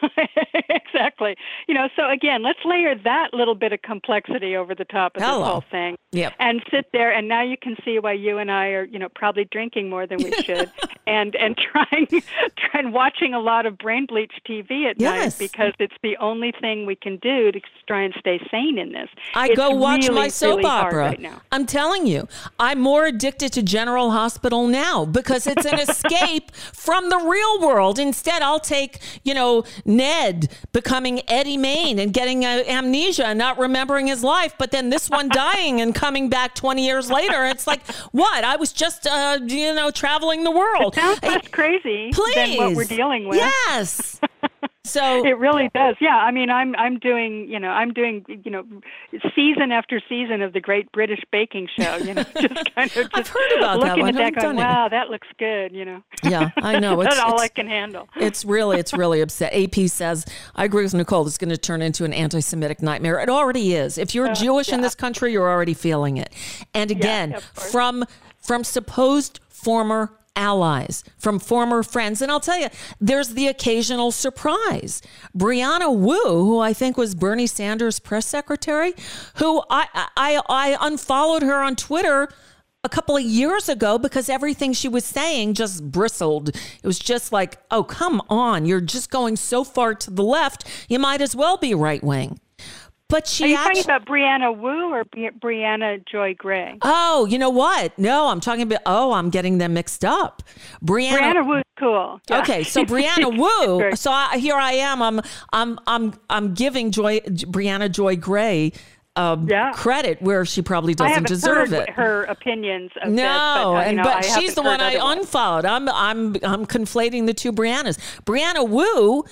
exactly. You know, so again, let's layer that little bit of complexity over the top of Hello. this whole thing. Yep. And sit there and now you can see why you and I are, you know, probably drinking more than we should and and trying trying watching a lot of brain bleach TV at Yes. night because it's the only thing we can do to try and stay sane in this. I It's go watch really, my soap really opera. right now. I'm telling you, I'm more addicted to General Hospital now because it's an escape from the real world. Instead, I'll take, you know, Ned becoming Eddie Maine and getting uh, amnesia and not remembering his life, but then this one dying and coming back 20 years later. It's like, what? I was just, uh, you know, traveling the world. Sounds Hey, less crazy Please. than what we're dealing with. Yes. So It really does. Yeah, I mean, I'm I'm doing you know I'm doing you know season after season of the Great British Baking Show. You know, just kind of just I've heard about that looking one. at that, going, done it. wow, that looks good. You know. Yeah, I know. That's It's- all it's- I can handle. It's really, it's really upset. AP says, I agree with Nicole. It's going to turn into an anti Semitic nightmare. It already is. If you're uh, Jewish in this country, you're already feeling it. And again, course. from from supposed former allies, from former friends. And I'll tell you, there's the occasional surprise. Brianna Wu, who I think was Bernie Sanders' press secretary, who I I, I unfollowed her on Twitter a couple of years ago because everything she was saying just bristled. It was just like, oh, come on. You're just going so far to the left. You might as well be right wing. But Are you actually. talking about Brianna Wu or Bri- Brianna Joy Gray? Oh, you know what? No, I'm talking about. Oh, I'm getting them mixed up. Brianna. Brianna Wu's cool. Okay, so Brianna Wu. So I, here I am. I'm I'm I'm I'm giving Joy Brianna Joy Gray um, Yeah. credit where she probably doesn't deserve it. her opinions of No, this, but, uh, and know, but I she's the one I otherwise. unfollowed. I'm I'm I'm conflating the two Briannas. Brianna Wu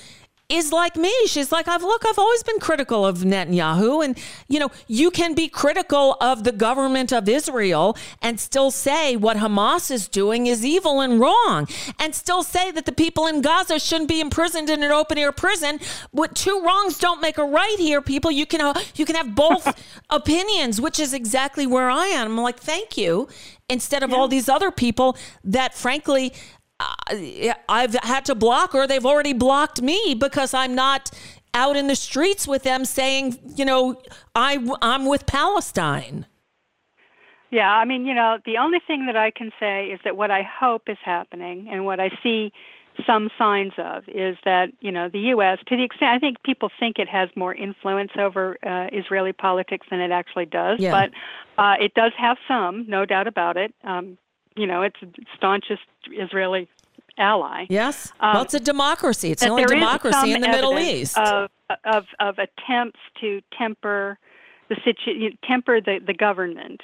is like me. She's like, I've look, I've always been critical of Netanyahu, and you know, you can be critical of the government of Israel and still say what Hamas is doing is evil and wrong, and still say that the people in Gaza shouldn't be imprisoned in an open air prison. What two wrongs don't make a right here, people. You can uh, you can have both opinions, which is exactly where I am. I'm like, thank you. Instead of all these other people that, frankly, I've had to block or they've already blocked me because I'm not out in the streets with them saying, you know, I, I'm with Palestine. Yeah, I mean, you know, the only thing that I can say is that what I hope is happening and what I see some signs of is that, you know, the U.S., to the extent I think people think it has more influence over uh, Israeli politics than it actually does, Yeah. but uh, it does have some, no doubt about it. Um, you know, it's staunchest Israeli ally. Yes. Um, well, it's a democracy. It's the only democracy in the Middle East. of of of attempts to temper the situ- temper the the government.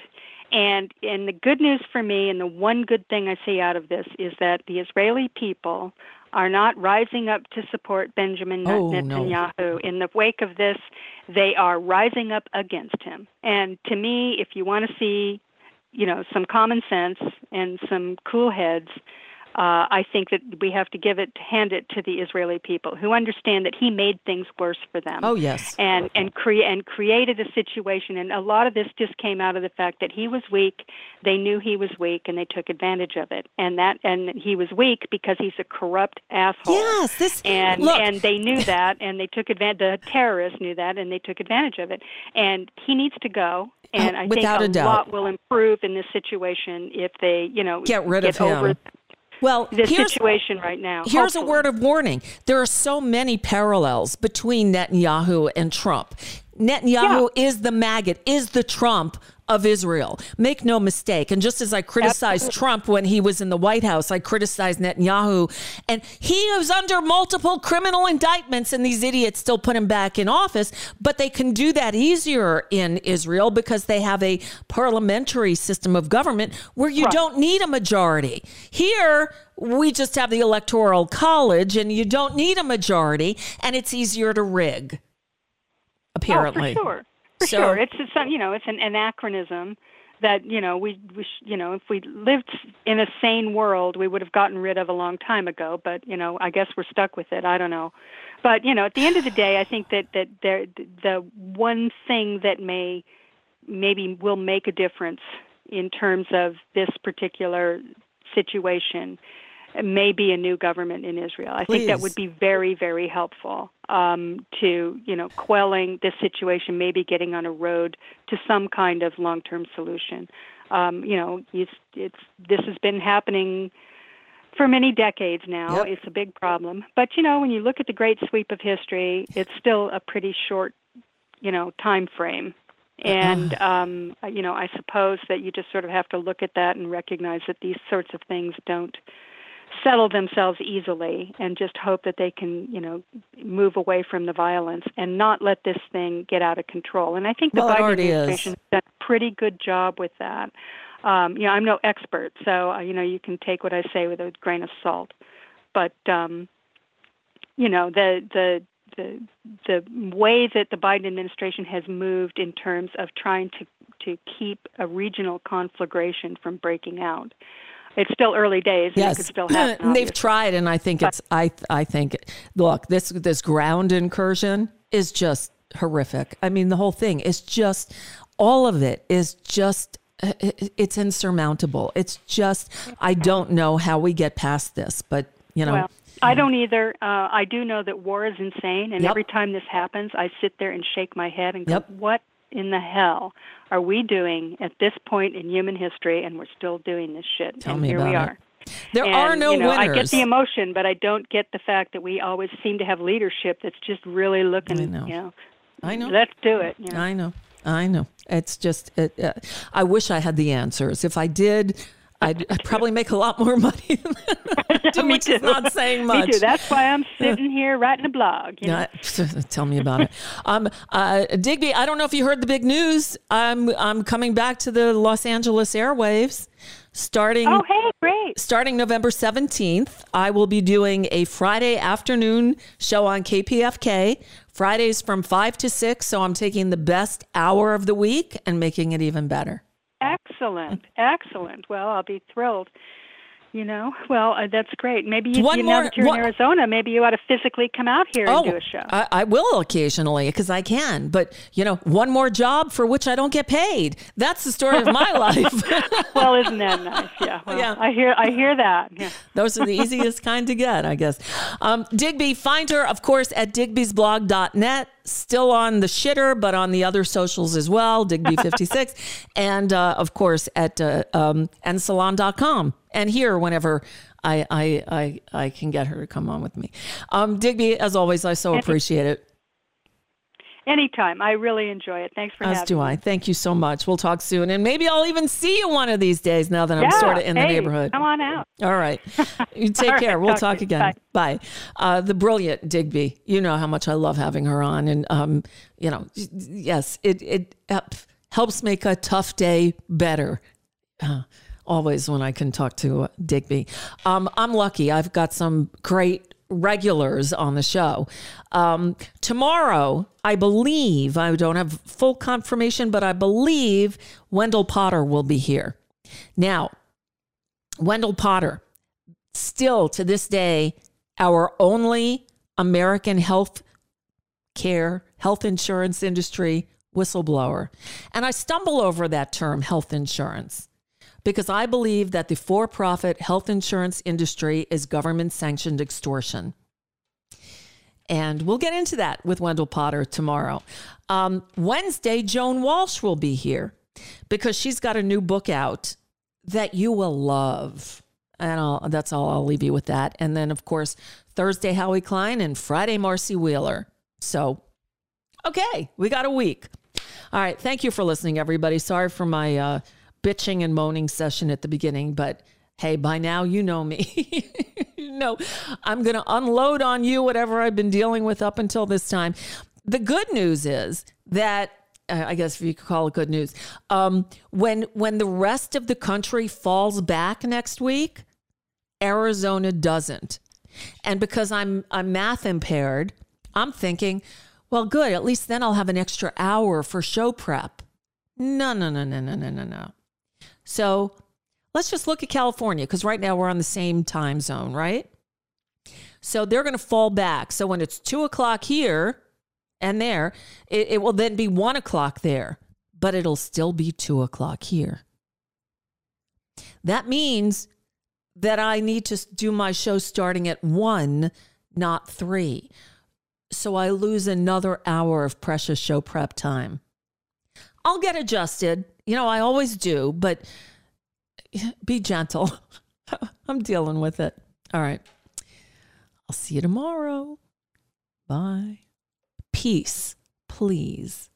And and the good news for me, and the one good thing I see out of this is that the Israeli people are not rising up to support Benjamin Oh, no. Netanyahu. In the wake of this, they are rising up against him. And to me, if you want to see, you know, some common sense and some cool heads, uh, I think that we have to give it, hand it to the Israeli people who understand that he made things worse for them. Oh, yes. and and crea- and created a situation, and a lot of this just came out of the fact that he was weak. They knew he was weak, and they took advantage of it. And that and he was weak because he's a corrupt asshole. Yes, this- and look. and they knew that, and they took advantage. The terrorists knew that, and they took advantage of it. And he needs to go. And Uh, I without think a a, doubt. lot will improve in this situation if they, you know, Get rid get of him. over well, the situation right now. Here's a word of warning. There are so many parallels between Netanyahu and Trump. Netanyahu is the maggot, is the Trump of Israel. Make no mistake. And just as I criticized Trump when he was in the White House, I criticized Netanyahu. And he is under multiple criminal indictments, and these idiots still put him back in office. But they can do that easier in Israel because they have a parliamentary system of government where you don't need a majority. Here, we just have the electoral college and you don't need a majority and it's easier to rig apparently Oh, for sure. For So- sure. It's, it's some, you know, it's an anachronism that, you know, we, we sh- you know, if we lived in a sane world, we would have gotten rid of a long time ago, but, you know, I guess we're stuck with it. I don't know. But, you know, at the end of the day, I think that that there the one thing that may maybe will make a difference in terms of this particular situation may be a new government in Israel. I think that would be very, very helpful um, to you know quelling this situation, maybe getting on a road to some kind of long-term solution. Um, you know, it's, it's this has been happening for many decades now. Yep. It's a big problem, but you know, when you look at the great sweep of history, it's still a pretty short, you know, time frame. And um, you know, I suppose that you just sort of have to look at that and recognize that these sorts of things don't settle themselves easily and just hope that they can, you know, move away from the violence and not let this thing get out of control. And I think the Well, Biden already is. administration has done a pretty good job with that. Um, you know, I'm no expert, so uh, you know, you can take what I say with a grain of salt. But um, you know, the the the the way that the Biden administration has moved in terms of trying to to keep a regional conflagration from breaking out. It's still early days. And it Yes, could still happen. they've tried, and I think it's. I I think. Look, this this ground incursion is just horrific. I mean, the whole thing is just. All of it is just. uh, It's insurmountable. It's just. I don't know how we get past this, but you know. Well, I don't either. Uh, I do know that war is insane, and Yep. every time this happens, I sit there and shake my head and go, Yep. "What in the hell are we doing at this point in human history? And we're still doing this shit." Tell and me here about we it. are. there and, are no you know, winners. I get the emotion, but I don't get the fact that we always seem to have leadership that's just really looking. I know. You know, I know. let's do it. You know? I know. I know. It's just. It, uh, I wish I had the answers. If I did, I'd, I'd probably make a lot more money. than Me which too. not saying much. Me too. That's why I'm sitting here writing a blog. You know? Yeah, tell me about it. Um, uh, Digby, I don't know if you heard the big news. I'm I'm coming back to the Los Angeles airwaves, starting Oh, hey, great. starting November 17th. I will be doing a Friday afternoon show on KPFK. Fridays from five to six. So I'm taking the best hour of the week and making it even better. Excellent, excellent. Well, I'll be thrilled. You know, well, uh, that's great. Maybe you, One you more- now that you're in Arizona, maybe you ought to physically come out here and do a show. I, I will occasionally because I can. But, you know, one more job for which I don't get paid. That's the story of my life. well, isn't that nice? Yeah. Well, Yeah. I hear, I hear that. Yeah. Those are the easiest kind to get, I guess. Um, Digby, find her, of course, at digbysblog.net. still on the shitter, but on the other socials as well, Digby56. and uh, of course at uh, um, ensalon.com. And here whenever I, I, I, I can get her to come on with me. Um, Digby, as always, I so appreciate it. Anytime. I really enjoy it. Thanks for As having me. As do. I. Thank you so much. We'll talk soon. And maybe I'll even see you one of these days now that I'm sort of in the hey, neighborhood. Come on out. All right. You take care. right, We'll talk talk again. Bye. Uh, the brilliant Digby. You know how much I love having her on. And, um, you know, yes, it, it helps make a tough day better. Uh, always when I can talk to uh, Digby. Um, I'm lucky. I've got some great regulars on the show. Um, tomorrow, I believe, I don't have full confirmation, but I believe Wendell Potter will be here. Now, Wendell Potter, still to this day, our only American health care, health insurance industry whistleblower. And I stumble over that term, health insurance, because I believe that the for profit health insurance industry is government sanctioned extortion. And we'll get into that with Wendell Potter tomorrow. Um, Wednesday, Joan Walsh will be here because she's got a new book out that you will love. And I'll, that's all. I'll leave you with that. And then, of course, Thursday, Howie Klein, and Friday, Marcy Wheeler. So, okay, we got a week. All right. Thank you for listening, everybody. Sorry for my uh, bitching and moaning session at the beginning, but hey, by now you know me. you know, I'm going to unload on you whatever I've been dealing with up until this time. The good news is that uh, I guess if you could call it good news, um, when when the rest of the country falls back next week, Arizona doesn't, and because I'm I'm math impaired, I'm thinking, well, good. At least then I'll have an extra hour for show prep. No, no, no, no, no, no, no, no. So let's just look at California because right now we're on the same time zone, right? So they're going to fall back. So when it's two o'clock here and there, it, it will then be one o'clock there, but it'll still be two o'clock here. That means that I need to do my show starting at one, not three. So I lose another hour of precious show prep time. I'll get adjusted. You know, I always do, but be gentle. I'm dealing with it. All right. I'll see you tomorrow. Bye. Peace, please.